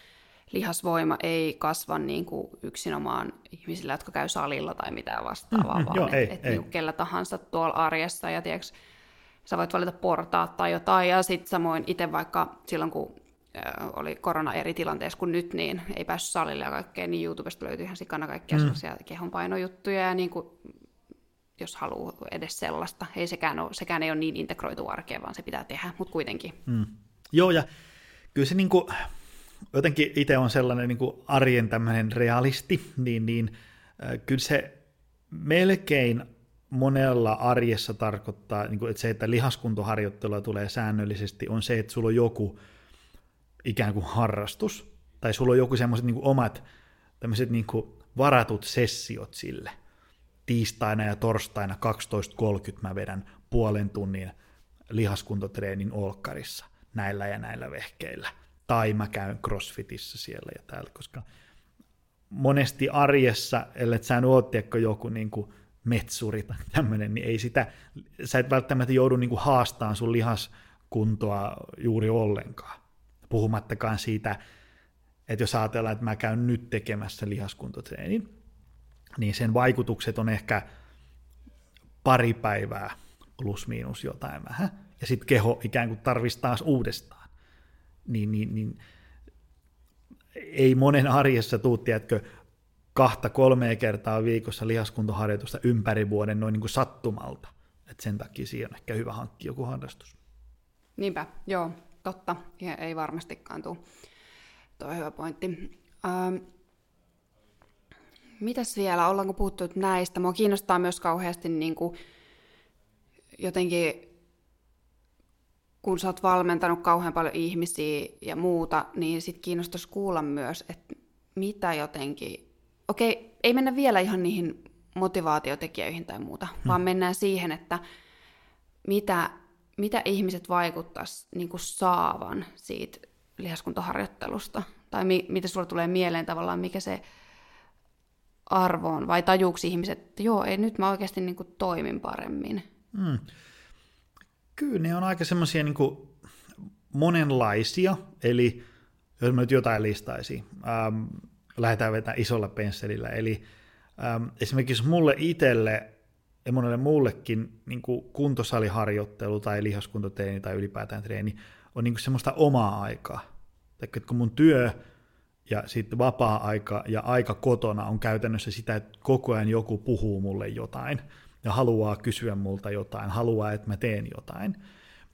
lihasvoima ei kasva niin kuin yksinomaan ihmisillä, jotka käy salilla tai mitään vastaavaa, mm, vaan joo, ei, että ei. Niin kellä tahansa tuolla arjessa ja tiiäks, sä voit valita portaat tai jotain ja sitten samoin itse vaikka silloin kun oli korona eri tilanteessa kuin nyt, niin ei päässyt salille ja kaikkea, niin YouTubesta löytyy ihan sikana kaikkia mm. sellaisia kehonpainojuttuja ja niin kuin, jos haluaa edes sellaista. Ei sekään, ole, sekään ei ole niin integroitu arkeen, vaan se pitää tehdä, mutta kuitenkin. Mm. Joo, ja kyllä se niin kuin, jotenkin itse on sellainen niin kuin arjen tämmöinen realisti, niin, niin äh, kyllä se melkein monella arjessa tarkoittaa, niin kuin, että se, että lihaskuntoharjoittelua tulee säännöllisesti, on se, että sulla on joku ikään kuin harrastus, tai sulla on joku semmoiset niin omat tämmöiset niin kuin varatut sessiot sille. Tiistaina ja torstaina 12.30 mä vedän puolen tunnin lihaskuntotreenin olkkarissa näillä ja näillä vehkeillä – tai mä käyn crossfitissä siellä ja täällä, koska monesti arjessa, ellei sä oot joku niin kuin metsuri tai tämmöinen, niin ei sitä, sä et välttämättä joudu niin kuin haastaan sun lihaskuntoa juuri ollenkaan. Puhumattakaan siitä, että jos ajatellaan, että mä käyn nyt tekemässä lihaskuntotreenin, niin sen vaikutukset on ehkä pari päivää plus miinus jotain vähän, ja sitten keho ikään kuin tarvitsisi taas uudestaan niin, niin, niin ei monen arjessa tuu, tiedätkö, kahta kolmea kertaa viikossa lihaskuntoharjoitusta ympäri vuoden noin niin kuin sattumalta. Et sen takia siihen on ehkä hyvä hankkia joku harrastus. Niinpä, joo, totta. Ja ei varmastikaan tule. Tuo hyvä pointti. Ähm, mitäs vielä, ollaanko puhuttu näistä? Mua kiinnostaa myös kauheasti niin kuin jotenkin kun sä oot valmentanut kauhean paljon ihmisiä ja muuta, niin sit kiinnostaisi kuulla myös, että mitä jotenkin, okei, ei mennä vielä ihan niihin motivaatiotekijöihin tai muuta, hmm. vaan mennään siihen, että mitä, mitä ihmiset vaikuttaisi niin kuin saavan siitä lihaskuntoharjoittelusta, tai mi, mitä sulla tulee mieleen tavallaan, mikä se arvo on, vai tajuuksi ihmiset, että joo, ei nyt mä oikeasti niin kuin toimin paremmin. Hmm. Kyllä ne on aika semmoisia niin monenlaisia, eli jos mä nyt jotain listaisin, ähm, lähdetään vetämään isolla pensselillä, eli ähm, esimerkiksi mulle itselle ja monelle muullekin niin kuntosaliharjoittelu tai lihaskuntoteeni tai ylipäätään treeni on niin semmoista omaa aikaa. että kun mun työ ja sitten vapaa-aika ja aika kotona on käytännössä sitä, että koko ajan joku puhuu mulle jotain – ja haluaa kysyä multa jotain, haluaa, että mä teen jotain,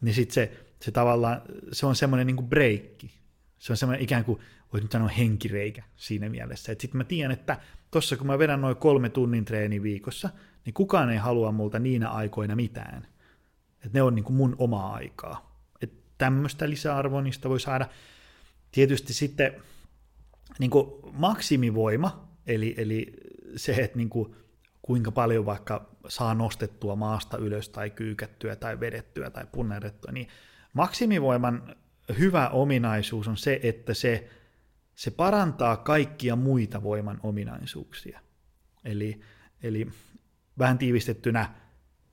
niin sitten se, se tavallaan, se on semmoinen niin breikki. Se on semmoinen ikään kuin, voisi nyt sanoa henkireikä siinä mielessä. Sitten mä tiedän, että tossa kun mä vedän noin kolme tunnin treeni viikossa, niin kukaan ei halua multa niinä aikoina mitään. Että ne on niin kuin mun omaa aikaa. Että tämmöistä lisäarvoa niistä voi saada. Tietysti sitten niin kuin maksimivoima, eli, eli se, että niin kuin kuinka paljon vaikka saa nostettua maasta ylös tai kyykättyä tai vedettyä tai punnerettua, niin maksimivoiman hyvä ominaisuus on se, että se, se parantaa kaikkia muita voiman ominaisuuksia. Eli, eli vähän tiivistettynä,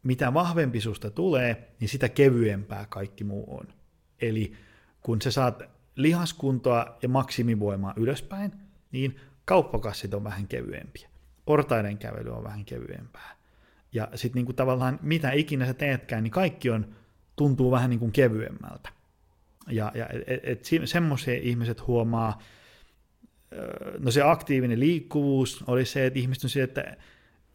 mitä vahvempi susta tulee, niin sitä kevyempää kaikki muu on. Eli kun sä saat lihaskuntoa ja maksimivoimaa ylöspäin, niin kauppakassit on vähän kevyempiä portaiden kävely on vähän kevyempää. Ja sitten niinku tavallaan mitä ikinä sä teetkään, niin kaikki on, tuntuu vähän niinku kevyemmältä. Ja, ja semmoisia ihmiset huomaa, no se aktiivinen liikkuvuus oli se, että ihmiset on se, että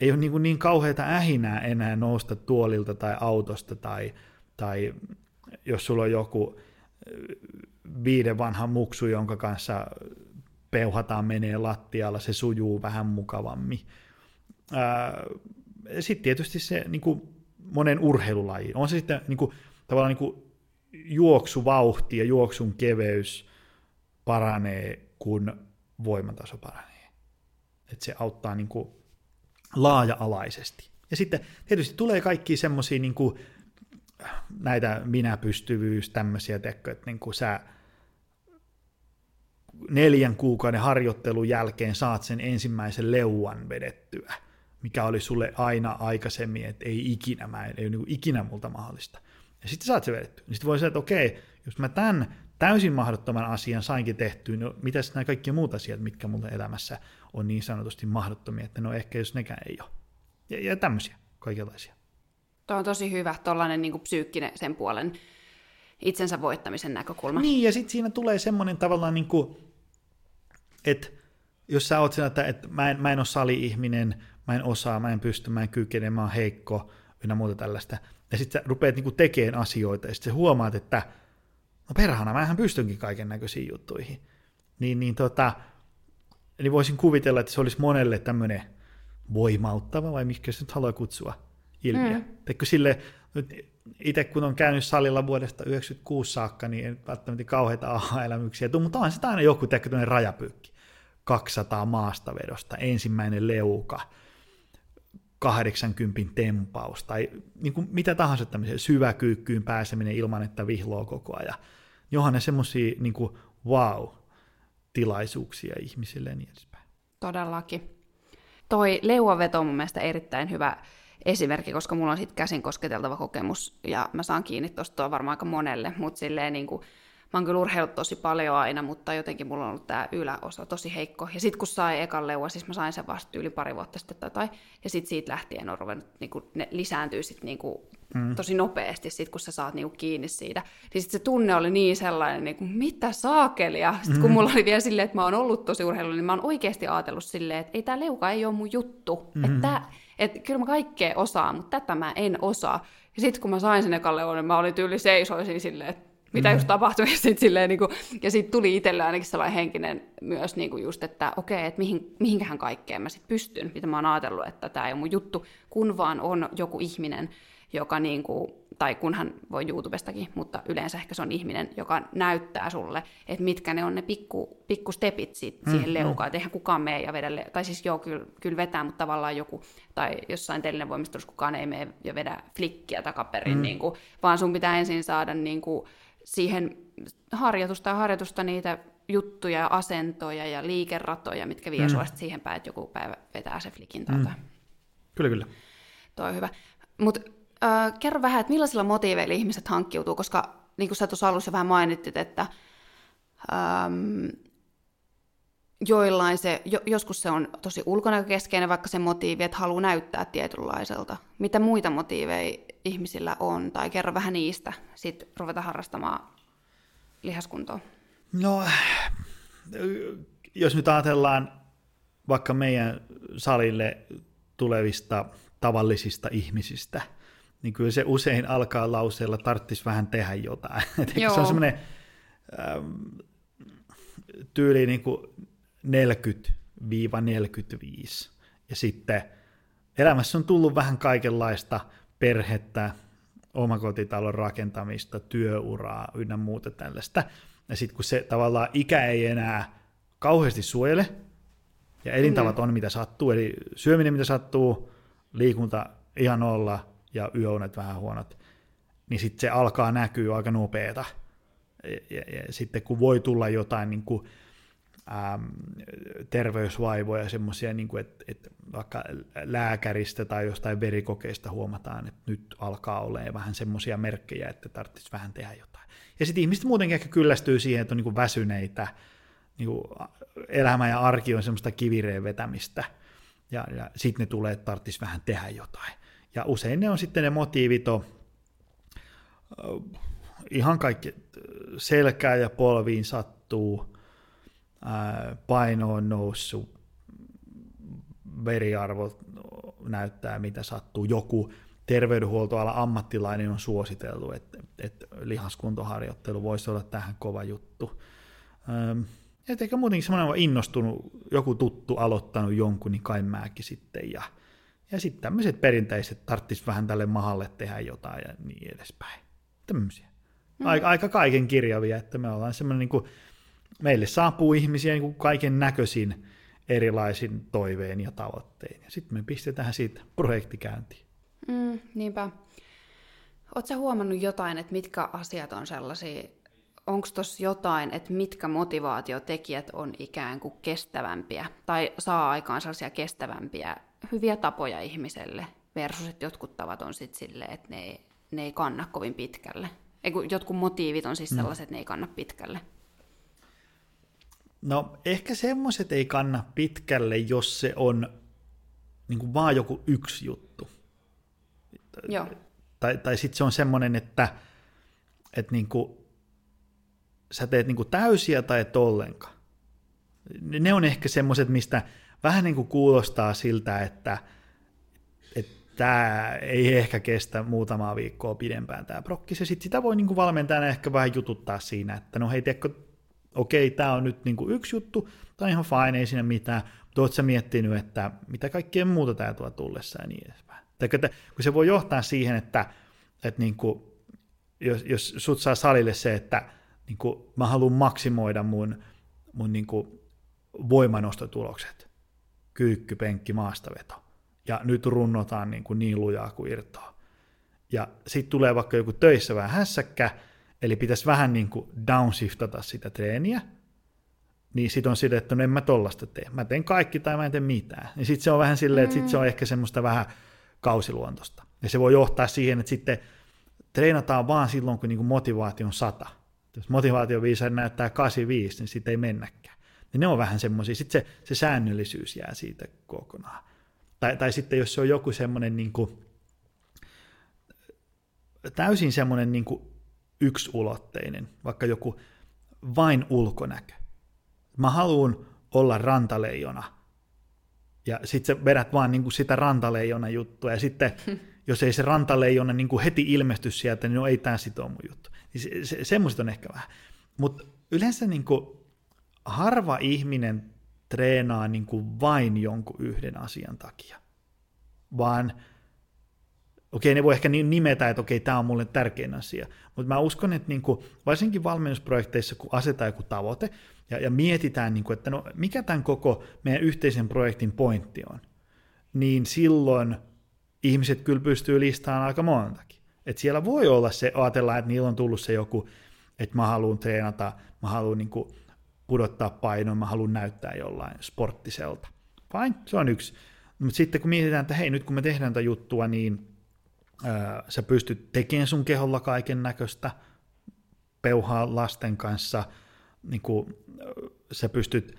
ei ole niin, niin kauheita ähinää enää nousta tuolilta tai autosta tai, tai jos sulla on joku viiden vanha muksu, jonka kanssa peuhataan menee lattialla, se sujuu vähän mukavammin. Sitten tietysti se niin kuin monen urheilulaji, on se sitten niin kuin, tavallaan niin kuin juoksuvauhti ja juoksun keveys paranee, kun voimataso paranee. Et se auttaa niin kuin laaja-alaisesti. Ja sitten tietysti tulee kaikki semmoisia niin näitä minäpystyvyys, tämmöisiä, että niin kuin sä neljän kuukauden harjoittelun jälkeen saat sen ensimmäisen leuan vedettyä, mikä oli sulle aina aikaisemmin, että ei ikinä, mä en, ei ole niin ikinä multa mahdollista. Ja sitten saat se vedetty. Niin sitten voi sanoa, että okei, jos mä tämän täysin mahdottoman asian sainkin tehtyä, no mitäs nämä kaikki muut asiat, mitkä mulle elämässä on niin sanotusti mahdottomia, että no ehkä jos nekään ei ole. Ja, ja tämmöisiä kaikenlaisia. Tuo on tosi hyvä, tuollainen niin psyykkinen sen puolen itsensä voittamisen näkökulma. Niin, ja sitten siinä tulee semmoinen tavallaan, niin kuin, että jos sä oot siinä, että, että mä, en, mä en ole sali-ihminen, mä en osaa, mä en pysty, mä en kykene, mä oon heikko, ynnä muuta tällaista, ja sitten sä rupeat niin tekemään asioita, ja sitten huomaat, että no perhana, mähän pystynkin kaiken näköisiin juttuihin. Niin, niin tota, eli voisin kuvitella, että se olisi monelle tämmöinen voimauttava, vai mikä se nyt haluaa kutsua, ilmiö. Mm. Teikö sille, itse kun on käynyt salilla vuodesta 1996 saakka, niin en välttämättä kauheita aha-elämyksiä tule, mutta on sitä aina joku teikö rajapyykki. 200 maastavedosta, ensimmäinen leuka, 80 tempaus tai niin kuin mitä tahansa tämmöisen syväkyykkyyn pääseminen ilman, että vihloo koko ajan. Johan ne semmoisia niin wow-tilaisuuksia ihmisille ja niin edespäin. Todellakin. Toi leuaveto on mun mielestä erittäin hyvä esimerkki, koska mulla on sitten käsin kosketeltava kokemus, ja mä saan kiinni tuosta varmaan aika monelle, mutta silleen niin kuin, mä oon kyllä urheillut tosi paljon aina, mutta jotenkin mulla on ollut tämä yläosa tosi heikko. Ja sitten kun sai ekan leua, siis mä sain sen vasta yli pari vuotta sitten tai jotain, ja sitten siitä lähtien on ruvennut, niin kuin, ne lisääntyy sit niin kuin, mm. tosi nopeasti, sit kun sä saat niin kuin, kiinni siitä. Niin sitten se tunne oli niin sellainen, niin kuin, mitä saakelia. Sitten mm. kun mulla oli vielä silleen, että mä oon ollut tosi urheilu, niin mä oon oikeasti ajatellut silleen, että ei tämä leuka ei ole mun juttu. Mm. Että että kyllä mä kaikkea osaan, mutta tätä mä en osaa. Ja sitten kun mä sain sen ekalle niin mä olin tyyli seisoisin silleen, että mitä mm. just tapahtui. Ja sitten silleen, niin kuin, ja sit tuli itselle ainakin sellainen henkinen myös niin kuin just, että okei, okay, että mihin, mihinkähän kaikkeen mä sitten pystyn, mitä mä oon ajatellut, että tämä ei ole mun juttu, kun vaan on joku ihminen, joka niin kuin, tai kunhan voi YouTubestakin, mutta yleensä ehkä se on ihminen, joka näyttää sulle, että mitkä ne on ne pikku, pikku stepit siitä, mm, siihen leukaan, että eihän kukaan mene ja vedä, tai siis joo, kyllä, kyllä vetää, mutta tavallaan joku, tai jossain voimistelussa kukaan ei mene ja vedä flikkiä takaperin, mm. niin kuin, vaan sun pitää ensin saada niin kuin, siihen harjoitusta ja harjoitusta niitä juttuja ja asentoja ja liikeratoja, mitkä vie mm. sua siihen päin, että joku päivä vetää se flikin tai mm. Kyllä, kyllä. Toi on hyvä. Mutta äh, kerro vähän, että millaisilla motiiveilla ihmiset hankkiutuu, koska niin kuin sä tuossa alussa vähän mainittit, että ähm, joillain se, jo, joskus se on tosi ulkonäkökeskeinen, vaikka se motiivi, että haluaa näyttää tietynlaiselta. Mitä muita motiiveja ihmisillä on, tai kerro vähän niistä, sitten ruveta harrastamaan lihaskuntoa. No, jos nyt ajatellaan vaikka meidän salille tulevista tavallisista ihmisistä, niin kyllä se usein alkaa lauseella, tarttis vähän tehdä jotain. se on semmoinen ähm, tyyli niin kuin 40-45. Ja sitten elämässä on tullut vähän kaikenlaista perhettä, omakotitalon rakentamista, työuraa ynnä muuta tällaista. Ja sitten kun se tavallaan ikä ei enää kauheasti suojele, ja elintavat mm. on mitä sattuu, eli syöminen mitä sattuu, liikunta ihan olla ja yöunet vähän huonot, niin sitten se alkaa näkyä aika nopeeta. Ja, ja, ja sitten kun voi tulla jotain niin kuin, ähm, terveysvaivoja, semmoisia, niin että, että vaikka lääkäristä tai jostain verikokeista huomataan, että nyt alkaa olemaan vähän semmoisia merkkejä, että tarvitsisi vähän tehdä jotain. Ja sitten ihmiset muutenkin ehkä kyllästyy siihen, että on niin kuin väsyneitä, niin kuin elämä ja arki on semmoista kivireen vetämistä, ja, ja sitten ne tulee, että tarvitsisi vähän tehdä jotain. Ja usein ne on sitten ne motiivit on, ihan kaikki selkää ja polviin sattuu, paino on noussut, veriarvo näyttää mitä sattuu, joku terveydenhuoltoala ammattilainen on suositellut, että, että lihaskuntoharjoittelu voisi olla tähän kova juttu. Et eikä muutenkin semmoinen innostunut, joku tuttu aloittanut jonkun, niin kai mäkin sitten. Ja, ja sitten tämmöiset perinteiset tarttis vähän tälle mahalle tehdä jotain ja niin edespäin. Tämmöisiä. Aika, mm. aika kaiken kirjavia, että me ollaan semmoinen niin kuin, meille saapuu ihmisiä niin kuin kaiken näköisin erilaisin toiveen ja tavoittein. Ja sitten me pistetään siitä projekti käyntiin. Mm, niinpä. Oletko huomannut jotain, että mitkä asiat on sellaisia, onko tuossa jotain, että mitkä motivaatiotekijät on ikään kuin kestävämpiä tai saa aikaan sellaisia kestävämpiä hyviä tapoja ihmiselle, versus että jotkut tavat on sitten silleen, että ne ei, ne ei kanna kovin pitkälle. Eiku, jotkut motiivit on siis mm. sellaiset, että ne ei kanna pitkälle. No ehkä semmoiset ei kanna pitkälle, jos se on niin kuin vaan joku yksi juttu. Joo. Tai, tai sitten se on semmoinen, että, että niin kuin, sä teet niin kuin täysiä tai et ollenkaan. Ne on ehkä semmoiset, mistä vähän niin kuin kuulostaa siltä, että, tämä ei ehkä kestä muutamaa viikkoa pidempään tämä prokkis, ja sitten sitä voi niin kuin valmentajana ehkä vähän jututtaa siinä, että no hei, tiedätkö, okei, tämä on nyt niin kuin yksi juttu, on ihan fine, ei siinä mitään, mutta oletko miettinyt, että mitä kaikkea muuta tämä tuo tullessa ja niin edespäin. Että, kun se voi johtaa siihen, että, että niin kuin, jos, jos sut saa salille se, että niin kuin, mä haluan maksimoida mun, mun niin kuin, voimanostotulokset, kyykky, penkki, maastaveto, ja nyt runnotaan niin, kuin niin lujaa kuin irtoa. Ja sitten tulee vaikka joku töissä vähän hässäkkä, eli pitäisi vähän niin kuin downshiftata sitä treeniä, niin sit on sille, että no en mä tollasta tee. Mä teen kaikki tai mä en tee mitään. Niin sitten se on vähän silleen, että sit se on ehkä semmoista vähän kausiluontosta. Ja se voi johtaa siihen, että sitten treenataan vaan silloin, kun niin motivaatio on sata. Jos motivaatio viisa näyttää 85, niin siitä ei mennäkään. Niin ne on vähän semmoisia. Sitten se, se säännöllisyys jää siitä kokonaan. Tai, tai sitten jos se on joku semmoinen niin kuin, täysin semmoinen niin kuin yksulotteinen, vaikka joku vain ulkonäkö. Mä haluan olla rantaleijona. Ja sitten sä vedät vaan niin kuin sitä rantaleijona juttua, ja sitten jos ei se rantaleijona niin kuin heti ilmesty sieltä, niin no ei tämä sit mun juttu. Niin se, se, semmoiset on ehkä vähän. Mutta yleensä niin kuin harva ihminen treenaa niin kuin vain jonkun yhden asian takia, vaan okei, ne voi ehkä nimetä, että okei, tämä on mulle tärkein asia, mutta mä uskon, että niin kuin, varsinkin valmennusprojekteissa, kun asetetaan joku tavoite ja, ja mietitään, niin kuin, että no, mikä tämän koko meidän yhteisen projektin pointti on, niin silloin ihmiset kyllä pystyy listaamaan aika montakin. Et siellä voi olla se, ajatellaan, että niillä on tullut se joku, että mä haluan treenata, mä haluan niin kuin, pudottaa painoa, mä haluan näyttää jollain sporttiselta. Fine, se on yksi. Mutta sitten kun mietitään, että hei, nyt kun me tehdään tätä juttua, niin ää, sä pystyt tekemään sun keholla kaiken näköistä, peuhaa lasten kanssa, niin kuin, sä pystyt,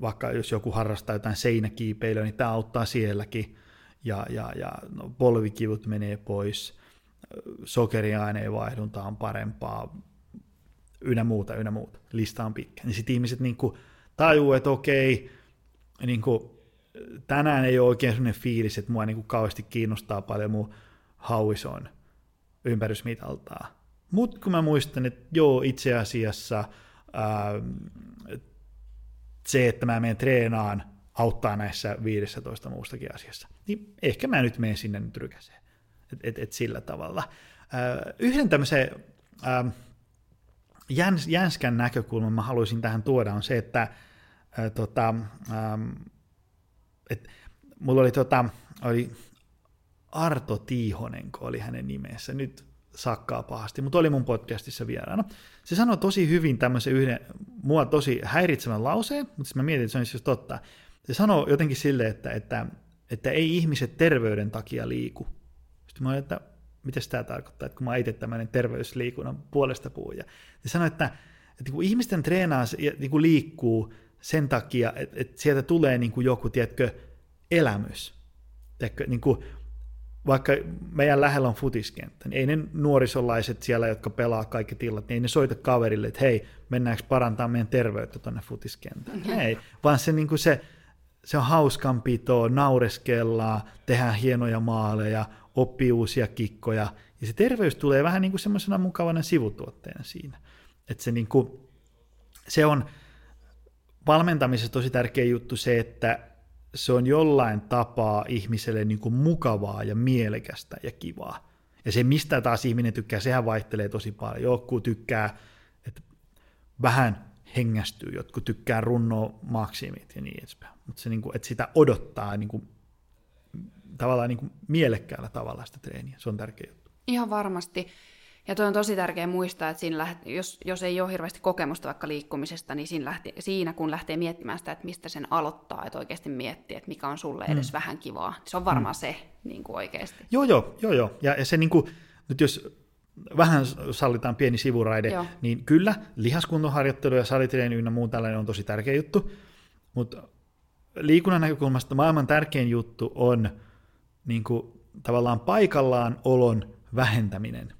vaikka jos joku harrastaa jotain seinäkiipeilyä, niin tämä auttaa sielläkin, ja, ja, ja no, polvikivut menee pois, sokeriaineen vaihdunta on parempaa, ynnä muuta, ynnä muuta. Lista on pitkä. Niin sitten ihmiset niin kuin tajuu, että okei, niin kuin, tänään ei ole oikein sellainen fiilis, että mua niin kuin kauheasti kiinnostaa paljon mun hauison ympärysmitaltaa. Mutta kun mä muistan, että joo, itse asiassa ää, se, että mä menen treenaan, auttaa näissä 15 muustakin asiassa. Niin ehkä mä nyt menen sinne nyt rykäseen. Et, et, et sillä tavalla. Ää, yhden tämmöisen ää, jäns, jänskän näkökulman mä haluaisin tähän tuoda on se, että ää, tota, ää, et, mulla oli, tota, oli Arto Tiihonen, kun oli hänen nimensä, nyt sakkaa pahasti, mutta oli mun podcastissa vieraana. Se sanoi tosi hyvin tämmöisen yhden, mua tosi häiritsevän lauseen, mutta mä mietin, että se on siis totta. Se sanoi jotenkin silleen, että, että, että ei ihmiset terveyden takia liiku. Sitten mä olin, että mitä tämä tarkoittaa, että kun mä itse tämmöinen terveysliikunnan puolesta puhuja. Ja sanoin, että, että kun ihmisten treenaa ja niin kuin liikkuu sen takia, että, että sieltä tulee niin kuin joku, tiedätkö, elämys. Tiedätkö, niin kuin, vaikka meidän lähellä on futiskenttä, niin ei ne nuorisolaiset siellä, jotka pelaa kaikki tilat, niin ei ne soita kaverille, että hei, mennäänkö parantaa meidän terveyttä tuonne futiskenttään. Mm-hmm. Ei, vaan se, niin kuin se, se on hauskanpitoa, naureskellaan, tehdään hienoja maaleja, oppii uusia kikkoja, ja se terveys tulee vähän niin kuin semmoisena mukavana sivutuotteena siinä. Että se, niin kuin, se on valmentamisessa tosi tärkeä juttu se, että se on jollain tapaa ihmiselle niin kuin mukavaa ja mielekästä ja kivaa. Ja se, mistä taas ihminen tykkää, sehän vaihtelee tosi paljon. Joku tykkää, että vähän hengästyy, jotkut tykkää runnoa maksimit ja niin edespäin. Mutta se, niin kuin, että sitä odottaa niin kuin tavallaan niin kuin mielekkäällä tavalla sitä treeniä. Se on tärkeä juttu. Ihan varmasti. Ja toi on tosi tärkeää muistaa, että siinä läht, jos, jos ei ole hirveästi kokemusta vaikka liikkumisesta, niin siinä, lähti, siinä kun lähtee miettimään sitä, että mistä sen aloittaa, että oikeasti miettii, että mikä on sulle edes mm. vähän kivaa. Se on varmaan mm. se niin kuin oikeasti. Joo, joo, joo, joo. Ja, ja se niin kuin, nyt jos vähän sallitaan pieni sivuraide, joo. niin kyllä lihaskuntoharjoittelu ja salitreeni ynnä muu tällainen on tosi tärkeä juttu, mutta liikunnan näkökulmasta maailman tärkein juttu on niin kuin, tavallaan paikallaan olon vähentäminen.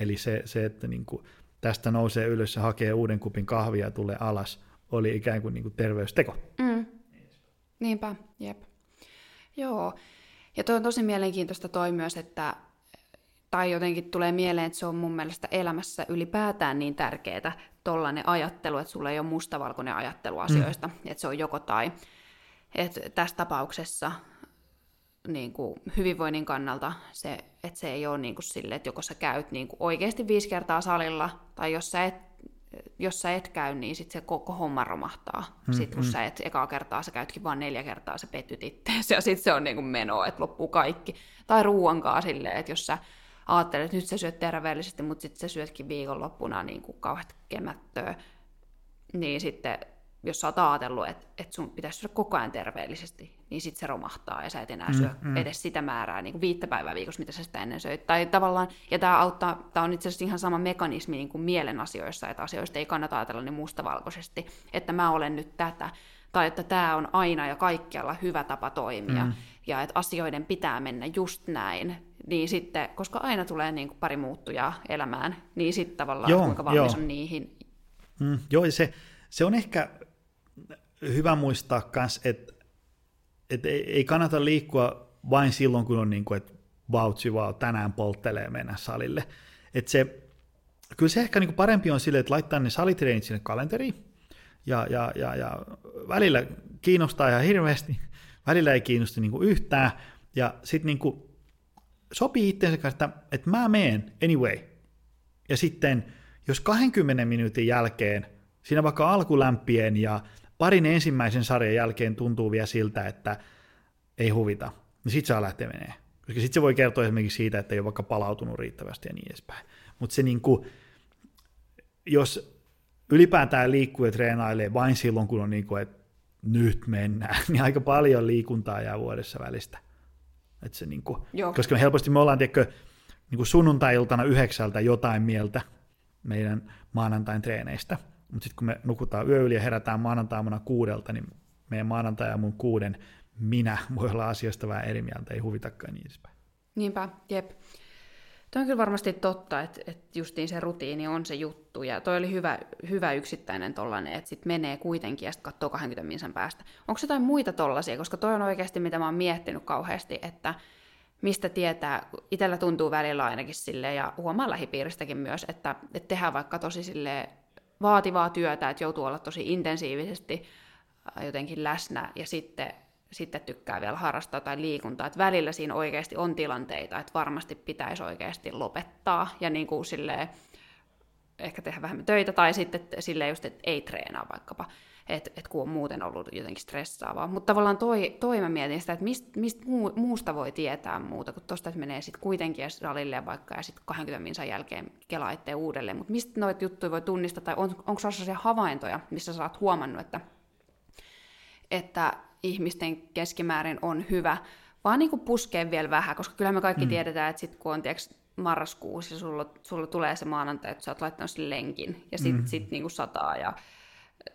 Eli se, se että niin kuin, tästä nousee ylös ja hakee uuden kupin kahvia ja tulee alas, oli ikään kuin, niin kuin terveysteko. Mm. Niinpä, jep. Joo, ja tuo on tosi mielenkiintoista toi myös, että tai jotenkin tulee mieleen, että se on mun mielestä elämässä ylipäätään niin tärkeää tollainen ajattelu, että sulla ei ole mustavalkoinen ajattelu asioista, mm. että se on joko tai. Että tässä tapauksessa niin kuin hyvinvoinnin kannalta se, että se ei ole niin kuin sille, että joko sä käyt niin kuin oikeasti viisi kertaa salilla, tai jos sä et, jos sä et käy, niin sitten se koko homma romahtaa. Mm, sitten kun mm. sä et ekaa kertaa, sä käytkin vain neljä kertaa, sä petyt itteesi, ja sitten se on niin kuin meno, että loppuu kaikki. Tai ruuankaan silleen, että jos sä ajattelet, että nyt sä syöt terveellisesti, mutta sitten sä syötkin viikonloppuna niin kuin kauheat kemättöä, niin sitten jos sä oot ajatellut, että, että sun pitäisi syödä koko ajan terveellisesti, niin sitten se romahtaa ja sä et enää syö mm, mm. edes sitä määrää niin kuin viittä päivää viikossa, mitä sä sitä ennen söit. Tai tavallaan, ja tämä auttaa, tämä on itse asiassa ihan sama mekanismi niin kuin mielen asioissa, että asioista ei kannata ajatella niin mustavalkoisesti, että mä olen nyt tätä, tai että tämä on aina ja kaikkialla hyvä tapa toimia, mm. ja että asioiden pitää mennä just näin, niin sitten, koska aina tulee niin kuin pari muuttujaa elämään, niin sitten tavallaan joo, kuinka valmis joo. on niihin. Mm, joo, se, se on ehkä hyvä muistaa myös, että, että ei, kannata liikkua vain silloin, kun on niin kuin, että vautsi vaan tänään polttelee mennä salille. Että se, kyllä se ehkä niin kuin parempi on sille, että laittaa ne salitreenit sinne kalenteriin, ja, ja, ja, ja välillä kiinnostaa ihan hirveästi, välillä ei kiinnosta niin kuin yhtään, ja sitten niin kuin sopii itseensä kanssa, että, että mä meen anyway. Ja sitten, jos 20 minuutin jälkeen, siinä vaikka alkulämpien ja parin ensimmäisen sarjan jälkeen tuntuu vielä siltä, että ei huvita, niin sit saa lähteä menee. Koska sitten se voi kertoa esimerkiksi siitä, että ei ole vaikka palautunut riittävästi ja niin edespäin. Mutta se niin kuin, jos ylipäätään liikkuu ja treenailee vain silloin, kun on niin kuin, että nyt mennään, niin aika paljon liikuntaa jää vuodessa välistä. Et se niin kuin, koska me helposti me ollaan tiedätkö, niin kuin sunnuntai-iltana yhdeksältä jotain mieltä meidän maanantain treeneistä, mutta sitten kun me nukutaan yö yli ja herätään maanantaamuna kuudelta, niin meidän maanantai ja mun kuuden minä voi olla asiasta vähän eri mieltä, ei huvitakaan niin edespäin. Niinpä, jep. Tuo on kyllä varmasti totta, että, että justiin se rutiini on se juttu, ja toi oli hyvä, hyvä yksittäinen tollanen, että sitten menee kuitenkin ja sitten katsoo 20 minsan päästä. Onko jotain muita tollasia, koska toi on oikeasti mitä mä oon miettinyt kauheasti, että mistä tietää, itsellä tuntuu välillä ainakin sille ja huomaa lähipiiristäkin myös, että, että tehdään vaikka tosi sille vaativaa työtä, että joutuu olla tosi intensiivisesti jotenkin läsnä, ja sitten sitten tykkää vielä harrastaa tai liikuntaa. Että välillä siinä oikeasti on tilanteita, että varmasti pitäisi oikeasti lopettaa ja niin kuin silleen, ehkä tehdä vähemmän töitä, tai sitten silleen just, että ei treenaa vaikkapa, että et kun on muuten ollut jotenkin stressaavaa. Mutta tavallaan toi, toi mä mietin sitä, että mistä mist muu, muusta voi tietää muuta, kun tosta menee sitten kuitenkin salille vaikka ja sitten 20 minsan jälkeen kelaa uudelleen. Mutta mistä noita juttuja voi tunnistaa, tai on, onko sellaisia havaintoja, missä sä oot huomannut, että, että ihmisten keskimäärin on hyvä, vaan niin kuin puskee vielä vähän, koska kyllä me kaikki mm. tiedetään, että sitten kun on tiiäks, marraskuussa ja sulla, sulla tulee se maanantai, että sä oot laittanut sen lenkin ja sitten mm. sit niin kuin sataa ja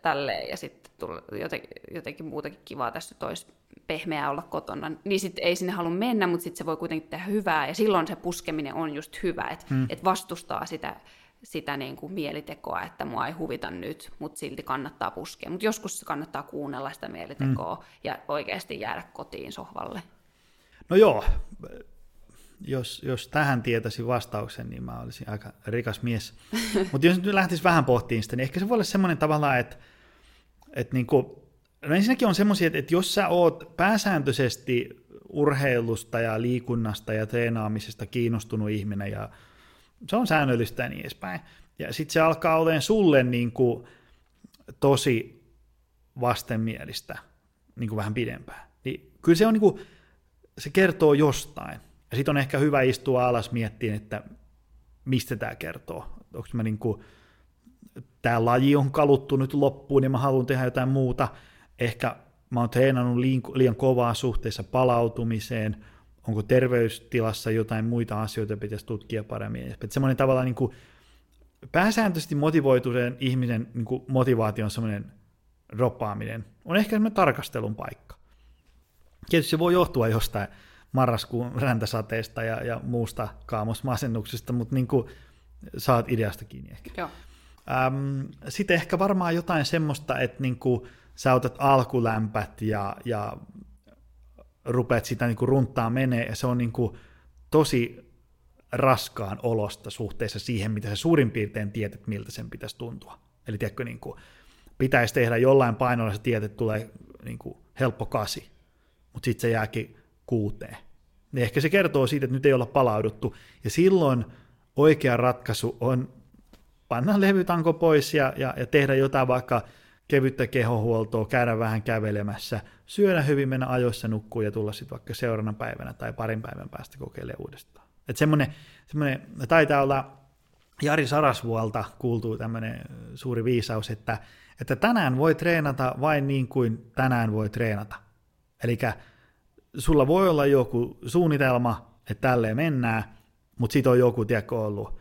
tälleen ja sitten jotenkin, jotenkin muutakin kivaa tässä tois pehmeää olla kotona, niin sitten ei sinne halua mennä, mutta sitten se voi kuitenkin tehdä hyvää ja silloin se puskeminen on just hyvä, että mm. et vastustaa sitä sitä niin kuin mielitekoa, että mua ei huvita nyt, mutta silti kannattaa puskea. Mutta joskus kannattaa kuunnella sitä mielitekoa mm. ja oikeasti jäädä kotiin sohvalle. No joo, jos, jos tähän tietäisi vastauksen, niin mä olisin aika rikas mies. Mutta jos nyt lähtisi vähän pohtiin sitä, niin ehkä se voi olla semmoinen tavallaan, että, että niin kuin, no ensinnäkin on semmoisia, että, että jos sä oot pääsääntöisesti urheilusta ja liikunnasta ja treenaamisesta kiinnostunut ihminen ja se on säännöllistä ja niin edespäin. Ja sitten se alkaa olemaan sulle niin kuin tosi vastenmielistä niin kuin vähän pidempään. Niin kyllä se on niin kuin, se kertoo jostain. Ja sitten on ehkä hyvä istua alas miettiä, että mistä tämä kertoo. Onko mä niin kuin, tämä laji on kaluttu nyt loppuun, niin mä haluan tehdä jotain muuta. Ehkä mä oon treenannut liian kovaa suhteessa palautumiseen, onko terveystilassa jotain muita asioita, pitäisi tutkia paremmin. Että semmoinen tavallaan niin kuin, pääsääntöisesti motivoituneen ihmisen niin kuin motivaatio on semmoinen droppaaminen, on ehkä semmoinen tarkastelun paikka. Tietysti se voi johtua jostain marraskuun räntäsateesta ja, ja muusta kaamosmasennuksesta, mutta niin kuin, saat ideasta kiinni ehkä. Joo. Sitten ehkä varmaan jotain semmoista, että niin kuin, sä otat alkulämpät ja, ja rupeat sitä niin kuin runttaa menee, ja se on niin kuin, tosi raskaan olosta suhteessa siihen, mitä sä suurin piirtein tiedät, miltä sen pitäisi tuntua. Eli tiedätkö, niin kuin, pitäisi tehdä jollain painolla, sä tiedät, että tulee niin kuin, helppo kasi, mutta sitten se jääkin kuuteen. Niin ehkä se kertoo siitä, että nyt ei olla palauduttu, ja silloin oikea ratkaisu on panna levytanko pois ja, ja, ja tehdä jotain vaikka kevyttä kehohuoltoa, käydä vähän kävelemässä, syödä hyvin, mennä ajoissa nukkuu ja tulla sitten vaikka seuraavana päivänä tai parin päivän päästä kokeilemaan uudestaan. Että semmoinen, semmoinen, taitaa olla Jari Sarasvuolta kuultuu tämmöinen suuri viisaus, että, että tänään voi treenata vain niin kuin tänään voi treenata. Eli sulla voi olla joku suunnitelma, että tälleen mennään, mutta sitten on joku, tiedätkö, ollut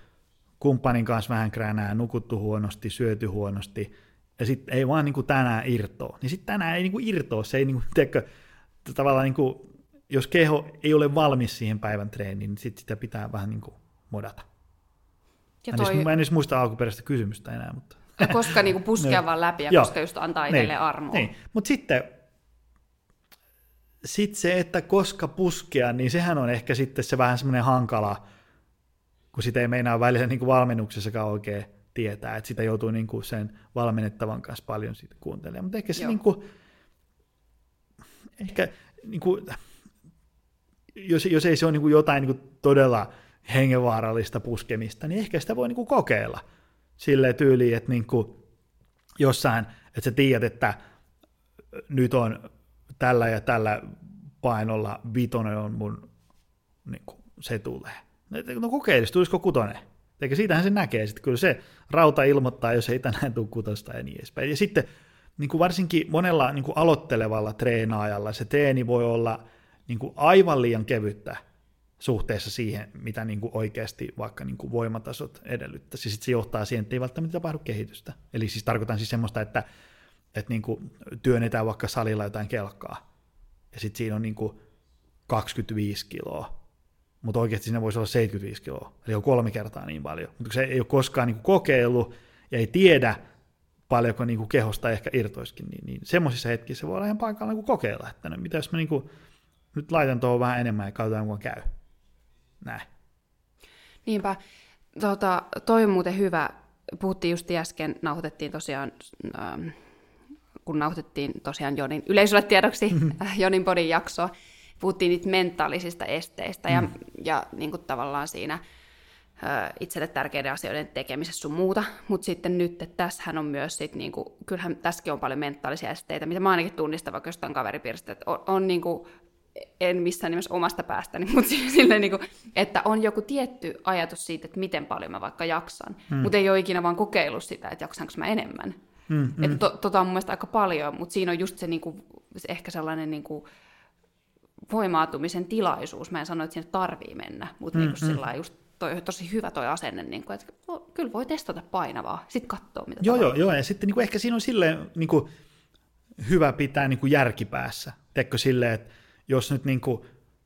kumppanin kanssa vähän kränää, nukuttu huonosti, syöty huonosti, ja sitten ei vaan niin kuin tänään irtoa. Niin sitten tänään ei niin kuin irtoa, se ei niin kuin, tiedätkö, tavallaan niin kuin, jos keho ei ole valmis siihen päivän treeniin, niin sit sitä pitää vähän niin kuin modata. Ja toi... en, edes, mä en edes muista alkuperäistä kysymystä enää, mutta... Koska niin kuin puskea no. vaan läpi ja Joo. koska just antaa itselle niin. armoa. Niin. Mutta sitten sit se, että koska puskea, niin sehän on ehkä sitten se vähän semmoinen hankala, kun sitä ei meinaa välillä niin kuin valmennuksessakaan oikein tietää, että sitä joutuu niin kuin sen valmennettavan kanssa paljon siitä kuuntelemaan. Mutta ehkä se niin kuin, ehkä niin kuin, jos, jos ei se ole niin kuin jotain niin kuin todella hengenvaarallista puskemista, niin ehkä sitä voi niin kuin kokeilla sille tyyliin, että niin kuin jossain, että sä tiedät, että nyt on tällä ja tällä painolla vitonen on mun, niin kuin, se tulee. No kokeilisi, tulisiko kutonen? Eikä siitähän se näkee, sitten kyllä se rauta ilmoittaa, jos ei tänään tule kutosta ja niin edespäin. Ja sitten niin kuin varsinkin monella niin kuin aloittelevalla treenaajalla se treeni voi olla niin kuin aivan liian kevyttä suhteessa siihen, mitä niin kuin oikeasti vaikka niin kuin voimatasot edellyttäisi. Sitten se johtaa siihen, että ei välttämättä tapahdu kehitystä. Eli siis tarkoitan siis semmoista, että, että niin kuin työnnetään vaikka salilla jotain kelkkaa, ja sitten siinä on niin kuin 25 kiloa, mutta oikeasti siinä voisi olla 75 kiloa, eli on kolme kertaa niin paljon. Mutta se ei ole koskaan niin kuin kokeillut ja ei tiedä, paljonko niin kuin kehosta ehkä irtoiskin, niin, niin semmoisissa hetkissä se voi olla ihan paikalla niin kokeilla, että no, mitä jos mä niin kuin, nyt laitan tuohon vähän enemmän ja katsotaan, kuinka käy. Näin. Niinpä. Tota, toi on muuten hyvä. Puhuttiin just äsken, nauhoitettiin tosiaan, ähm, kun nauhoitettiin tosiaan Jonin yleisölle tiedoksi mm-hmm. Jonin podin jaksoa, puhuttiin niitä mentaalisista esteistä mm. ja, ja niin kuin tavallaan siinä ö, itselle tärkeiden asioiden tekemisessä sun muuta, mutta sitten nyt, että tässähän on myös sit, niin kuin, kyllähän tässäkin on paljon mentaalisia esteitä, mitä mä ainakin tunnistan vaikka jostain kaveripiiristä, että on, on niin kuin, en missään nimessä omasta päästäni, mutta silleen, niin kuin, että on joku tietty ajatus siitä, että miten paljon mä vaikka jaksan, mm. mutta ei ole ikinä vaan kokeillut sitä, että jaksanko mä enemmän. Mm, mm. Että to, tota on mun mielestä aika paljon, mutta siinä on just se, niin kuin, se ehkä sellainen niin kuin, voimaatumisen tilaisuus. Mä en sano, että sinne tarvii mennä, mutta mm, niin mm. just toi, tosi hyvä toi asenne, niin kuin, että no, kyllä voi testata painavaa, sitten katsoa mitä Joo, joo, joo, ja sitten niin kuin ehkä siinä on silleen niin kuin, hyvä pitää niin kuin järkipäässä. Teekö silleen, että jos nyt niin kuin,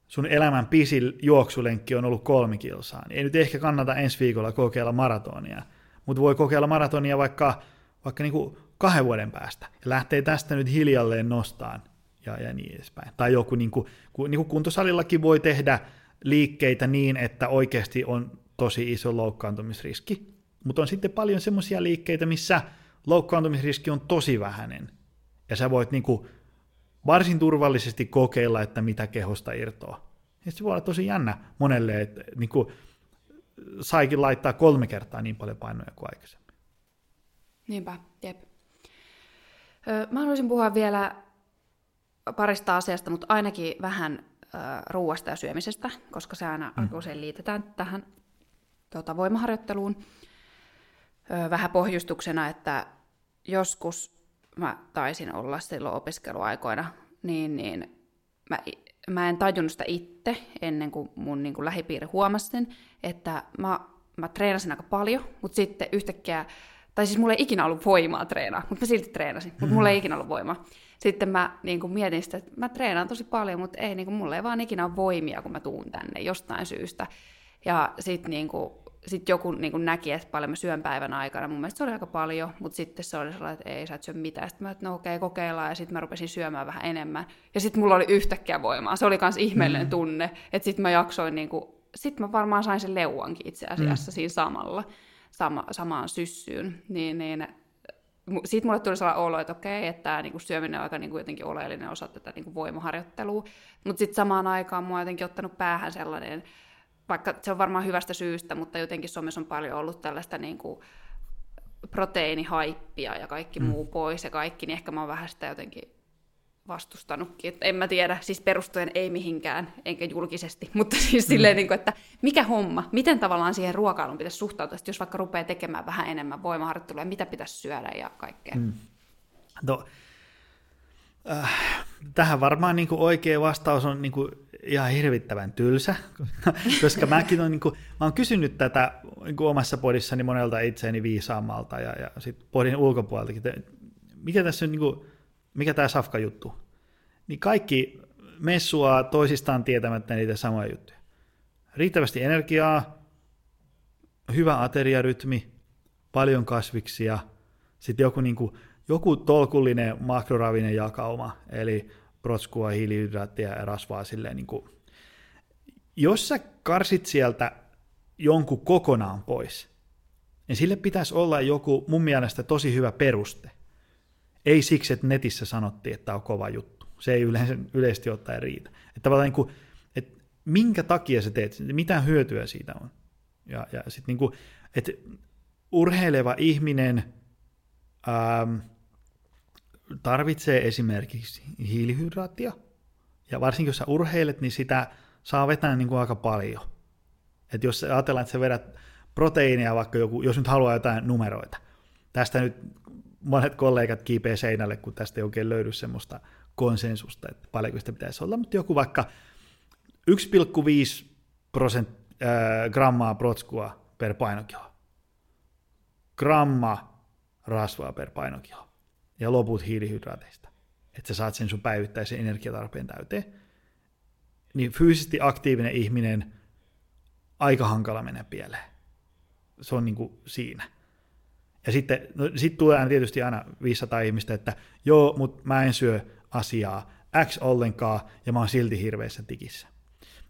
sun elämän pisin juoksulenkki on ollut kolme kilsaa, niin ei nyt ehkä kannata ensi viikolla kokeilla maratonia, mutta voi kokeilla maratonia vaikka, vaikka niin kuin kahden vuoden päästä, ja lähtee tästä nyt hiljalleen nostaan ja, ja niin edespäin. Tai joku, niin kuin, niin kuin kuntosalillakin voi tehdä liikkeitä niin, että oikeasti on tosi iso loukkaantumisriski, mutta on sitten paljon semmoisia liikkeitä, missä loukkaantumisriski on tosi vähäinen, ja sä voit niin kuin varsin turvallisesti kokeilla, että mitä kehosta irtoaa. Ja se voi olla tosi jännä monelle, että niin kuin saikin laittaa kolme kertaa niin paljon painoja kuin aikaisemmin. Niinpä, jep. Mä haluaisin puhua vielä parista asiasta, mutta ainakin vähän äh, ruuasta ja syömisestä, koska se aina mm. usein liitetään tähän tota, voimaharjoitteluun. Öö, vähän pohjustuksena, että joskus mä taisin olla silloin opiskeluaikoina, niin, niin mä, mä en tajunnut sitä itse ennen kuin mun niin kuin lähipiiri huomasi sen, että mä, mä treenasin aika paljon, mutta sitten yhtäkkiä, tai siis mulla ei ikinä ollut voimaa treenaa, mutta mä silti treenasin, mutta mulla ei ikinä ollut voimaa. Sitten mä niin kuin mietin sitä, että mä treenaan tosi paljon, mutta ei, niin kuin, mulla ei vaan ikinä ole voimia, kun mä tuun tänne jostain syystä. Ja sitten niin kuin, sit joku niin kuin näki, että paljon mä syön päivän aikana. Mun mielestä se oli aika paljon, mutta sitten se oli sellainen, että ei, sä et syö mitään. Sitten mä että no okei, okay, kokeillaan. Ja sitten mä rupesin syömään vähän enemmän. Ja sitten mulla oli yhtäkkiä voimaa. Se oli myös ihmeellinen mm. tunne. Että sitten mä jaksoin, niin kuin, sitten mä varmaan sain sen leuankin itse asiassa mm. siinä samalla, sama, samaan syssyyn. Niin, niin sitten mulle tuli sellainen olo, että okei, että tämä niinku syöminen on aika niinku jotenkin oleellinen osa tätä niinku voimaharjoittelua. Mutta sitten samaan aikaan mua on jotenkin ottanut päähän sellainen, vaikka se on varmaan hyvästä syystä, mutta jotenkin somessa on paljon ollut tällaista niinku proteiinihaippia ja kaikki mm. muu pois ja kaikki, niin ehkä mä oon vähän sitä jotenkin vastustanutkin. Että en mä tiedä, siis perustuen ei mihinkään, enkä julkisesti, mutta siis mm. silleen, niin kuin, että mikä homma, miten tavallaan siihen ruokailuun pitäisi suhtautua, jos vaikka rupeaa tekemään vähän enemmän voimaharjoittelua, mitä pitäisi syödä ja kaikkea. Mm. No, äh, tähän varmaan niin kuin oikea vastaus on niin kuin ihan hirvittävän tylsä, koska mäkin on, niin kuin, mä oon kysynyt tätä niin kuin omassa podissani monelta itseäni viisaammalta ja, ja sitten podin ulkopuoleltakin, että mikä tässä on niin kuin, mikä tämä Safka-juttu, niin kaikki messua toisistaan tietämättä niitä samoja juttuja. Riittävästi energiaa, hyvä ateriarytmi, paljon kasviksia, sitten joku, niin kuin, joku tolkullinen makroravinen jakauma, eli protskua, hiilihydraattia ja rasvaa silleen niin kuin, jos sä karsit sieltä jonkun kokonaan pois, niin sille pitäisi olla joku mun mielestä tosi hyvä peruste. Ei siksi, että netissä sanottiin, että tämä on kova juttu. Se ei yleensä, yleisesti ottaen riitä. Että tavallaan niin kuin, että minkä takia sä teet, mitä hyötyä siitä on. Ja, ja sitten niin kuin, että urheileva ihminen ähm, tarvitsee esimerkiksi hiilihydraattia, ja varsinkin jos sä urheilet, niin sitä saa vetää niin kuin aika paljon. että jos ajatellaan, että sä vedät proteiinia, vaikka joku, jos nyt haluaa jotain numeroita, tästä nyt monet kollegat kiipeä seinälle, kun tästä ei oikein löydy semmoista konsensusta, että paljonko sitä pitäisi olla, mutta joku vaikka 1,5 prosent, äh, grammaa protskua per painokilo, gramma rasvaa per painokilo ja loput hiilihydraateista, että sä saat sen sun päivittäisen energiatarpeen täyteen, niin fyysisesti aktiivinen ihminen aika hankala menee pieleen. Se on niin kuin siinä. Ja sitten no, sit tulee aina tietysti aina 500 ihmistä, että joo, mutta mä en syö asiaa X ollenkaan, ja mä oon silti hirveässä tikissä.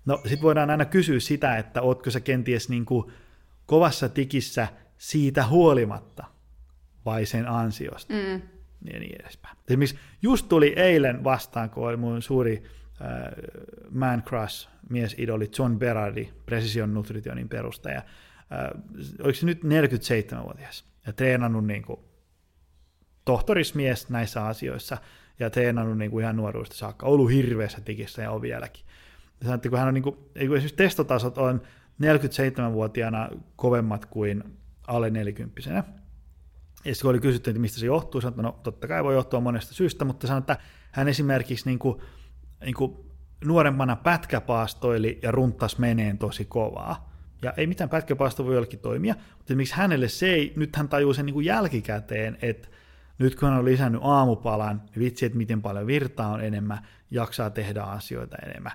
No sit voidaan aina kysyä sitä, että ootko sä kenties niin kuin kovassa tikissä siitä huolimatta, vai sen ansiosta, mm. ja niin edespäin. Esimerkiksi just tuli eilen vastaan, kun oli mun suuri äh, man crush, miesidoli John Berardi, Precision Nutritionin perustaja. Äh, oliko se nyt 47-vuotias? Ja treenannut niin kuin tohtorismies näissä asioissa ja treenannut niin kuin ihan nuoruudesta saakka, ollut hirveässä tikissä ja on vieläkin. Ja sanottiin, kun hän on niin kuin, esimerkiksi testotasot on 47-vuotiaana kovemmat kuin alle 40 Ja sitten kun oli kysytty, että mistä se johtuu, sanoi, että no totta kai voi johtua monesta syystä, mutta sanoi, että hän esimerkiksi niin kuin, niin kuin nuorempana pätkäpaastoili ja runtas meneen tosi kovaa. Ja ei mitään pätkäpaasto voi jollekin toimia, mutta miksi hänelle se ei, nyt hän tajuu sen niin kuin jälkikäteen, että nyt kun hän on lisännyt aamupalan, niin vitsi, että miten paljon virtaa on enemmän, jaksaa tehdä asioita enemmän,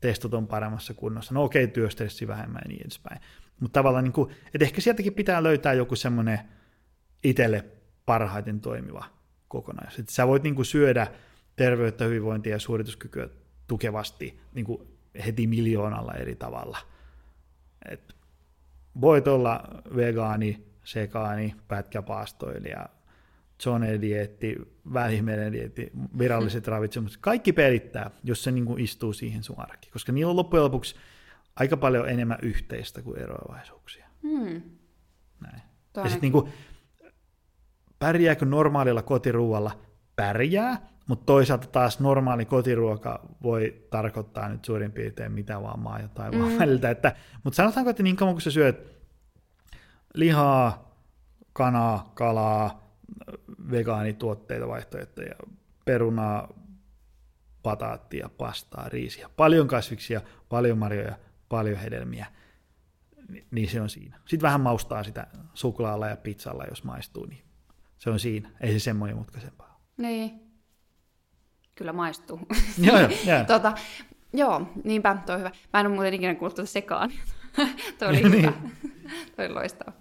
testot on paremmassa kunnossa, no okei, työstressi vähemmän ja niin edespäin. Mutta tavallaan, niin kuin, että ehkä sieltäkin pitää löytää joku semmoinen itselle parhaiten toimiva kokonaisuus. Että sä voit niin kuin syödä terveyttä, hyvinvointia ja suorituskykyä tukevasti niin kuin heti miljoonalla eri tavalla – et voit olla vegaani, sekaani, pätkäpaastoilija, zone-dieetti, välimeinen dieetti, viralliset ravitsemukset, kaikki pelittää, jos se niin istuu siihen sun arki, koska niillä on loppujen lopuksi aika paljon enemmän yhteistä kuin eroavaisuuksia. Hmm. Näin. ja sitten niin kuin, pärjääkö normaalilla kotiruualla? Pärjää, mutta toisaalta taas normaali kotiruoka voi tarkoittaa nyt suurin piirtein mitä vaan maa ja taivaan mm. väliltä. Että, mutta sanotaanko, että niin kauan kun sä syöt lihaa, kanaa, kalaa, vegaanituotteita, vaihtoehtoja, perunaa, pataattia, pastaa, riisiä, paljon kasviksia, paljon marjoja, paljon hedelmiä, niin se on siinä. Sitten vähän maustaa sitä suklaalla ja pizzalla, jos maistuu, niin se on siinä. Ei se semmoinen mutkaisempaa. Niin. Kyllä maistuu. joo, joo, joo. tota, joo, niinpä, toi hyvä. Mä en ole muuten ikinä kuullut tuota sekaan. toi oli niin. hyvä. toi oli loistava.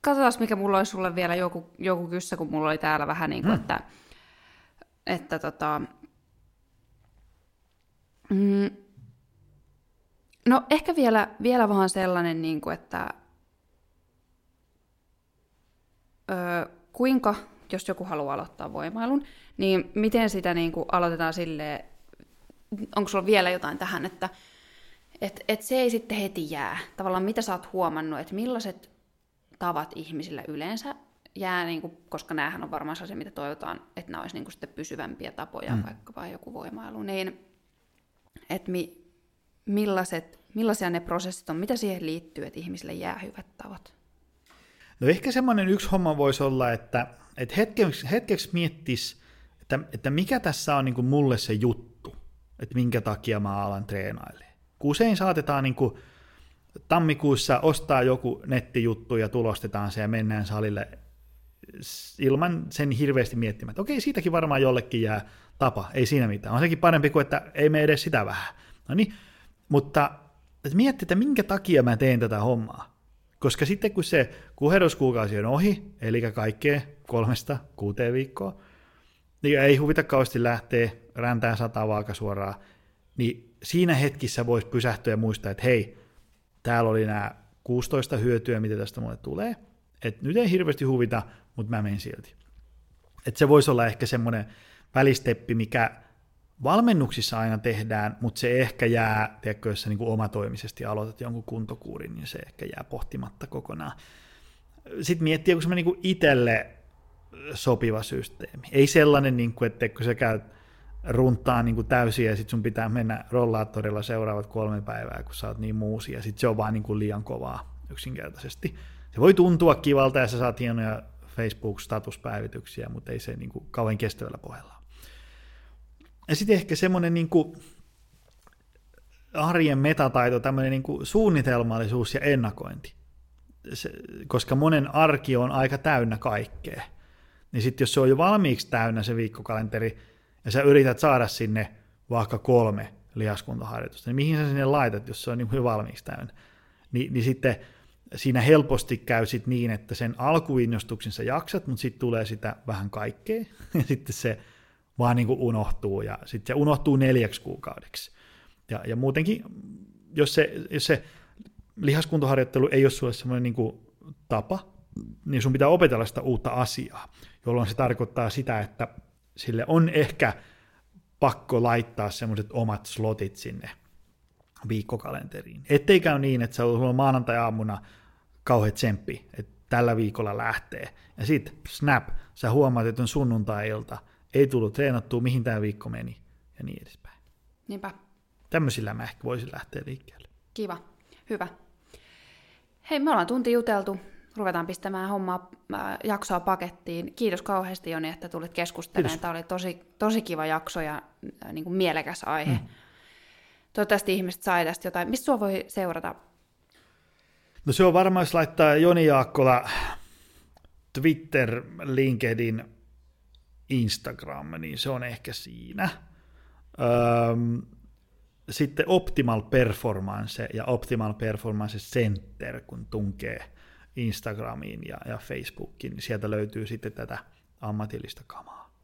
Katsotaan, mikä mulla olisi sulle vielä joku, joku kyssä, kun mulla oli täällä vähän niin kuin, mm. että, että tota, mm, no ehkä vielä, vielä vähän sellainen, niin kuin, että ö, kuinka, jos joku haluaa aloittaa voimailun, niin miten sitä niin kuin aloitetaan silleen, onko sulla vielä jotain tähän, että et, et se ei sitten heti jää. Tavallaan mitä sä oot huomannut, että millaiset tavat ihmisillä yleensä jää, niin kuin, koska näähän on varmaan se, mitä toivotaan, että nämä olisi niin kuin sitten pysyvämpiä tapoja, mm. vaikkapa joku voimailu, niin että mi, millaiset, millaisia ne prosessit on, mitä siihen liittyy, että ihmisille jää hyvät tavat? No ehkä semmoinen yksi homma voisi olla, että, että hetkeksi, hetkeksi miettisi, että, että mikä tässä on niin kuin mulle se juttu, että minkä takia mä alan treenailemaan. Kun usein saatetaan niin kuin tammikuussa ostaa joku nettijuttu ja tulostetaan se ja mennään salille ilman sen hirveästi miettimään, että okei, siitäkin varmaan jollekin jää tapa, ei siinä mitään. On sekin parempi kuin, että ei me edes sitä vähän. No niin, mutta että mietti, että minkä takia mä teen tätä hommaa. Koska sitten kun se kuheruskuukausi on ohi, eli kaikkea kolmesta kuuteen viikkoa, niin ei huvita kauheasti lähteä räntään sata vaaka suoraan, niin siinä hetkissä voisi pysähtyä ja muistaa, että hei, täällä oli nämä 16 hyötyä, mitä tästä mulle tulee, että nyt ei hirveästi huvita, mutta mä menen silti. Että se voisi olla ehkä semmoinen välisteppi, mikä valmennuksissa aina tehdään, mutta se ehkä jää, tiedätkö, jos sä niin omatoimisesti aloitat jonkun kuntokuurin, niin se ehkä jää pohtimatta kokonaan. Sitten miettiä, onko se niin itselle sopiva systeemi. Ei sellainen, niin kuin, että kun sä käyt runtaa niin kuin täysin ja sitten sun pitää mennä rollaattorilla seuraavat kolme päivää, kun sä oot niin muusi ja sitten se on vaan niin kuin liian kovaa yksinkertaisesti. Se voi tuntua kivalta ja sä saat hienoja Facebook-statuspäivityksiä, mutta ei se niin kuin kauhean kestävällä pohjalla. Ja sitten ehkä semmoinen niin arjen metataito, tämmöinen niin suunnitelmallisuus ja ennakointi. Se, koska monen arki on aika täynnä kaikkea. Niin sitten jos se on jo valmiiksi täynnä se viikkokalenteri, ja sä yrität saada sinne vaikka kolme lihaskuntaharjoitusta, niin mihin sä sinne laitat, jos se on niin valmiiksi täynnä? Ni, niin sitten siinä helposti käy sit niin, että sen alkuinnostuksen sä jaksat, mutta sitten tulee sitä vähän kaikkea, ja sitten se vaan niin kuin unohtuu, ja sitten se unohtuu neljäksi kuukaudeksi. Ja, ja muutenkin, jos se, jos se lihaskuntoharjoittelu ei ole sulle semmoinen niin kuin tapa, niin sun pitää opetella sitä uutta asiaa, jolloin se tarkoittaa sitä, että sille on ehkä pakko laittaa semmoiset omat slotit sinne viikkokalenteriin. Ettei käy niin, että se on maanantai-aamuna kauhean tsemppi, että tällä viikolla lähtee. Ja sitten snap, sä huomaat, että on sunnuntai-ilta, ei tullut treenattua, mihin tämä viikko meni, ja niin edespäin. Niinpä. Tämmöisillä mä ehkä voisin lähteä liikkeelle. Kiva, hyvä. Hei, me ollaan tunti juteltu ruvetaan pistämään hommaa, äh, jaksoa pakettiin. Kiitos kauheasti Joni, että tulit keskustelemaan. Tämä oli tosi, tosi kiva jakso ja äh, niin kuin mielekäs aihe. Mm. Toivottavasti ihmiset sai tästä jotain. Mistä sua voi seurata? No se on varmaan, jos laittaa Joni Jaakkola Twitter, LinkedIn, Instagram, niin se on ehkä siinä. Öm, sitten Optimal Performance ja Optimal Performance Center, kun tunkee – Instagramiin ja, ja Facebookiin, niin sieltä löytyy sitten tätä ammatillista kamaa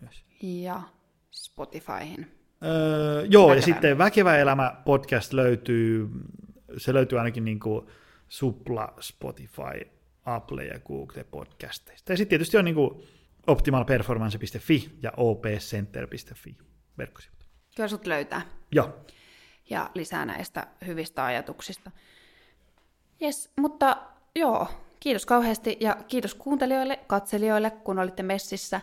myös. Ja Spotifyhin. Öö, joo, Väkevä. ja sitten Väkevä elämä podcast löytyy, se löytyy ainakin niin kuin Supla, Spotify, Apple ja Google podcasteista. Ja sitten tietysti on niin kuin optimalperformance.fi ja opcenter.fi verkkosivut. Kyllä sut löytää. Joo. Ja lisää näistä hyvistä ajatuksista. Yes, mutta Joo, kiitos kauheasti ja kiitos kuuntelijoille, katselijoille, kun olitte messissä.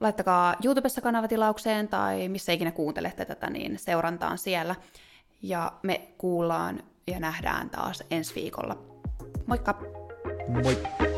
laittakaa YouTubessa kanavatilaukseen tai missä ikinä kuuntelette tätä, niin seurantaan siellä. Ja me kuullaan ja nähdään taas ensi viikolla. Moikka! Moi!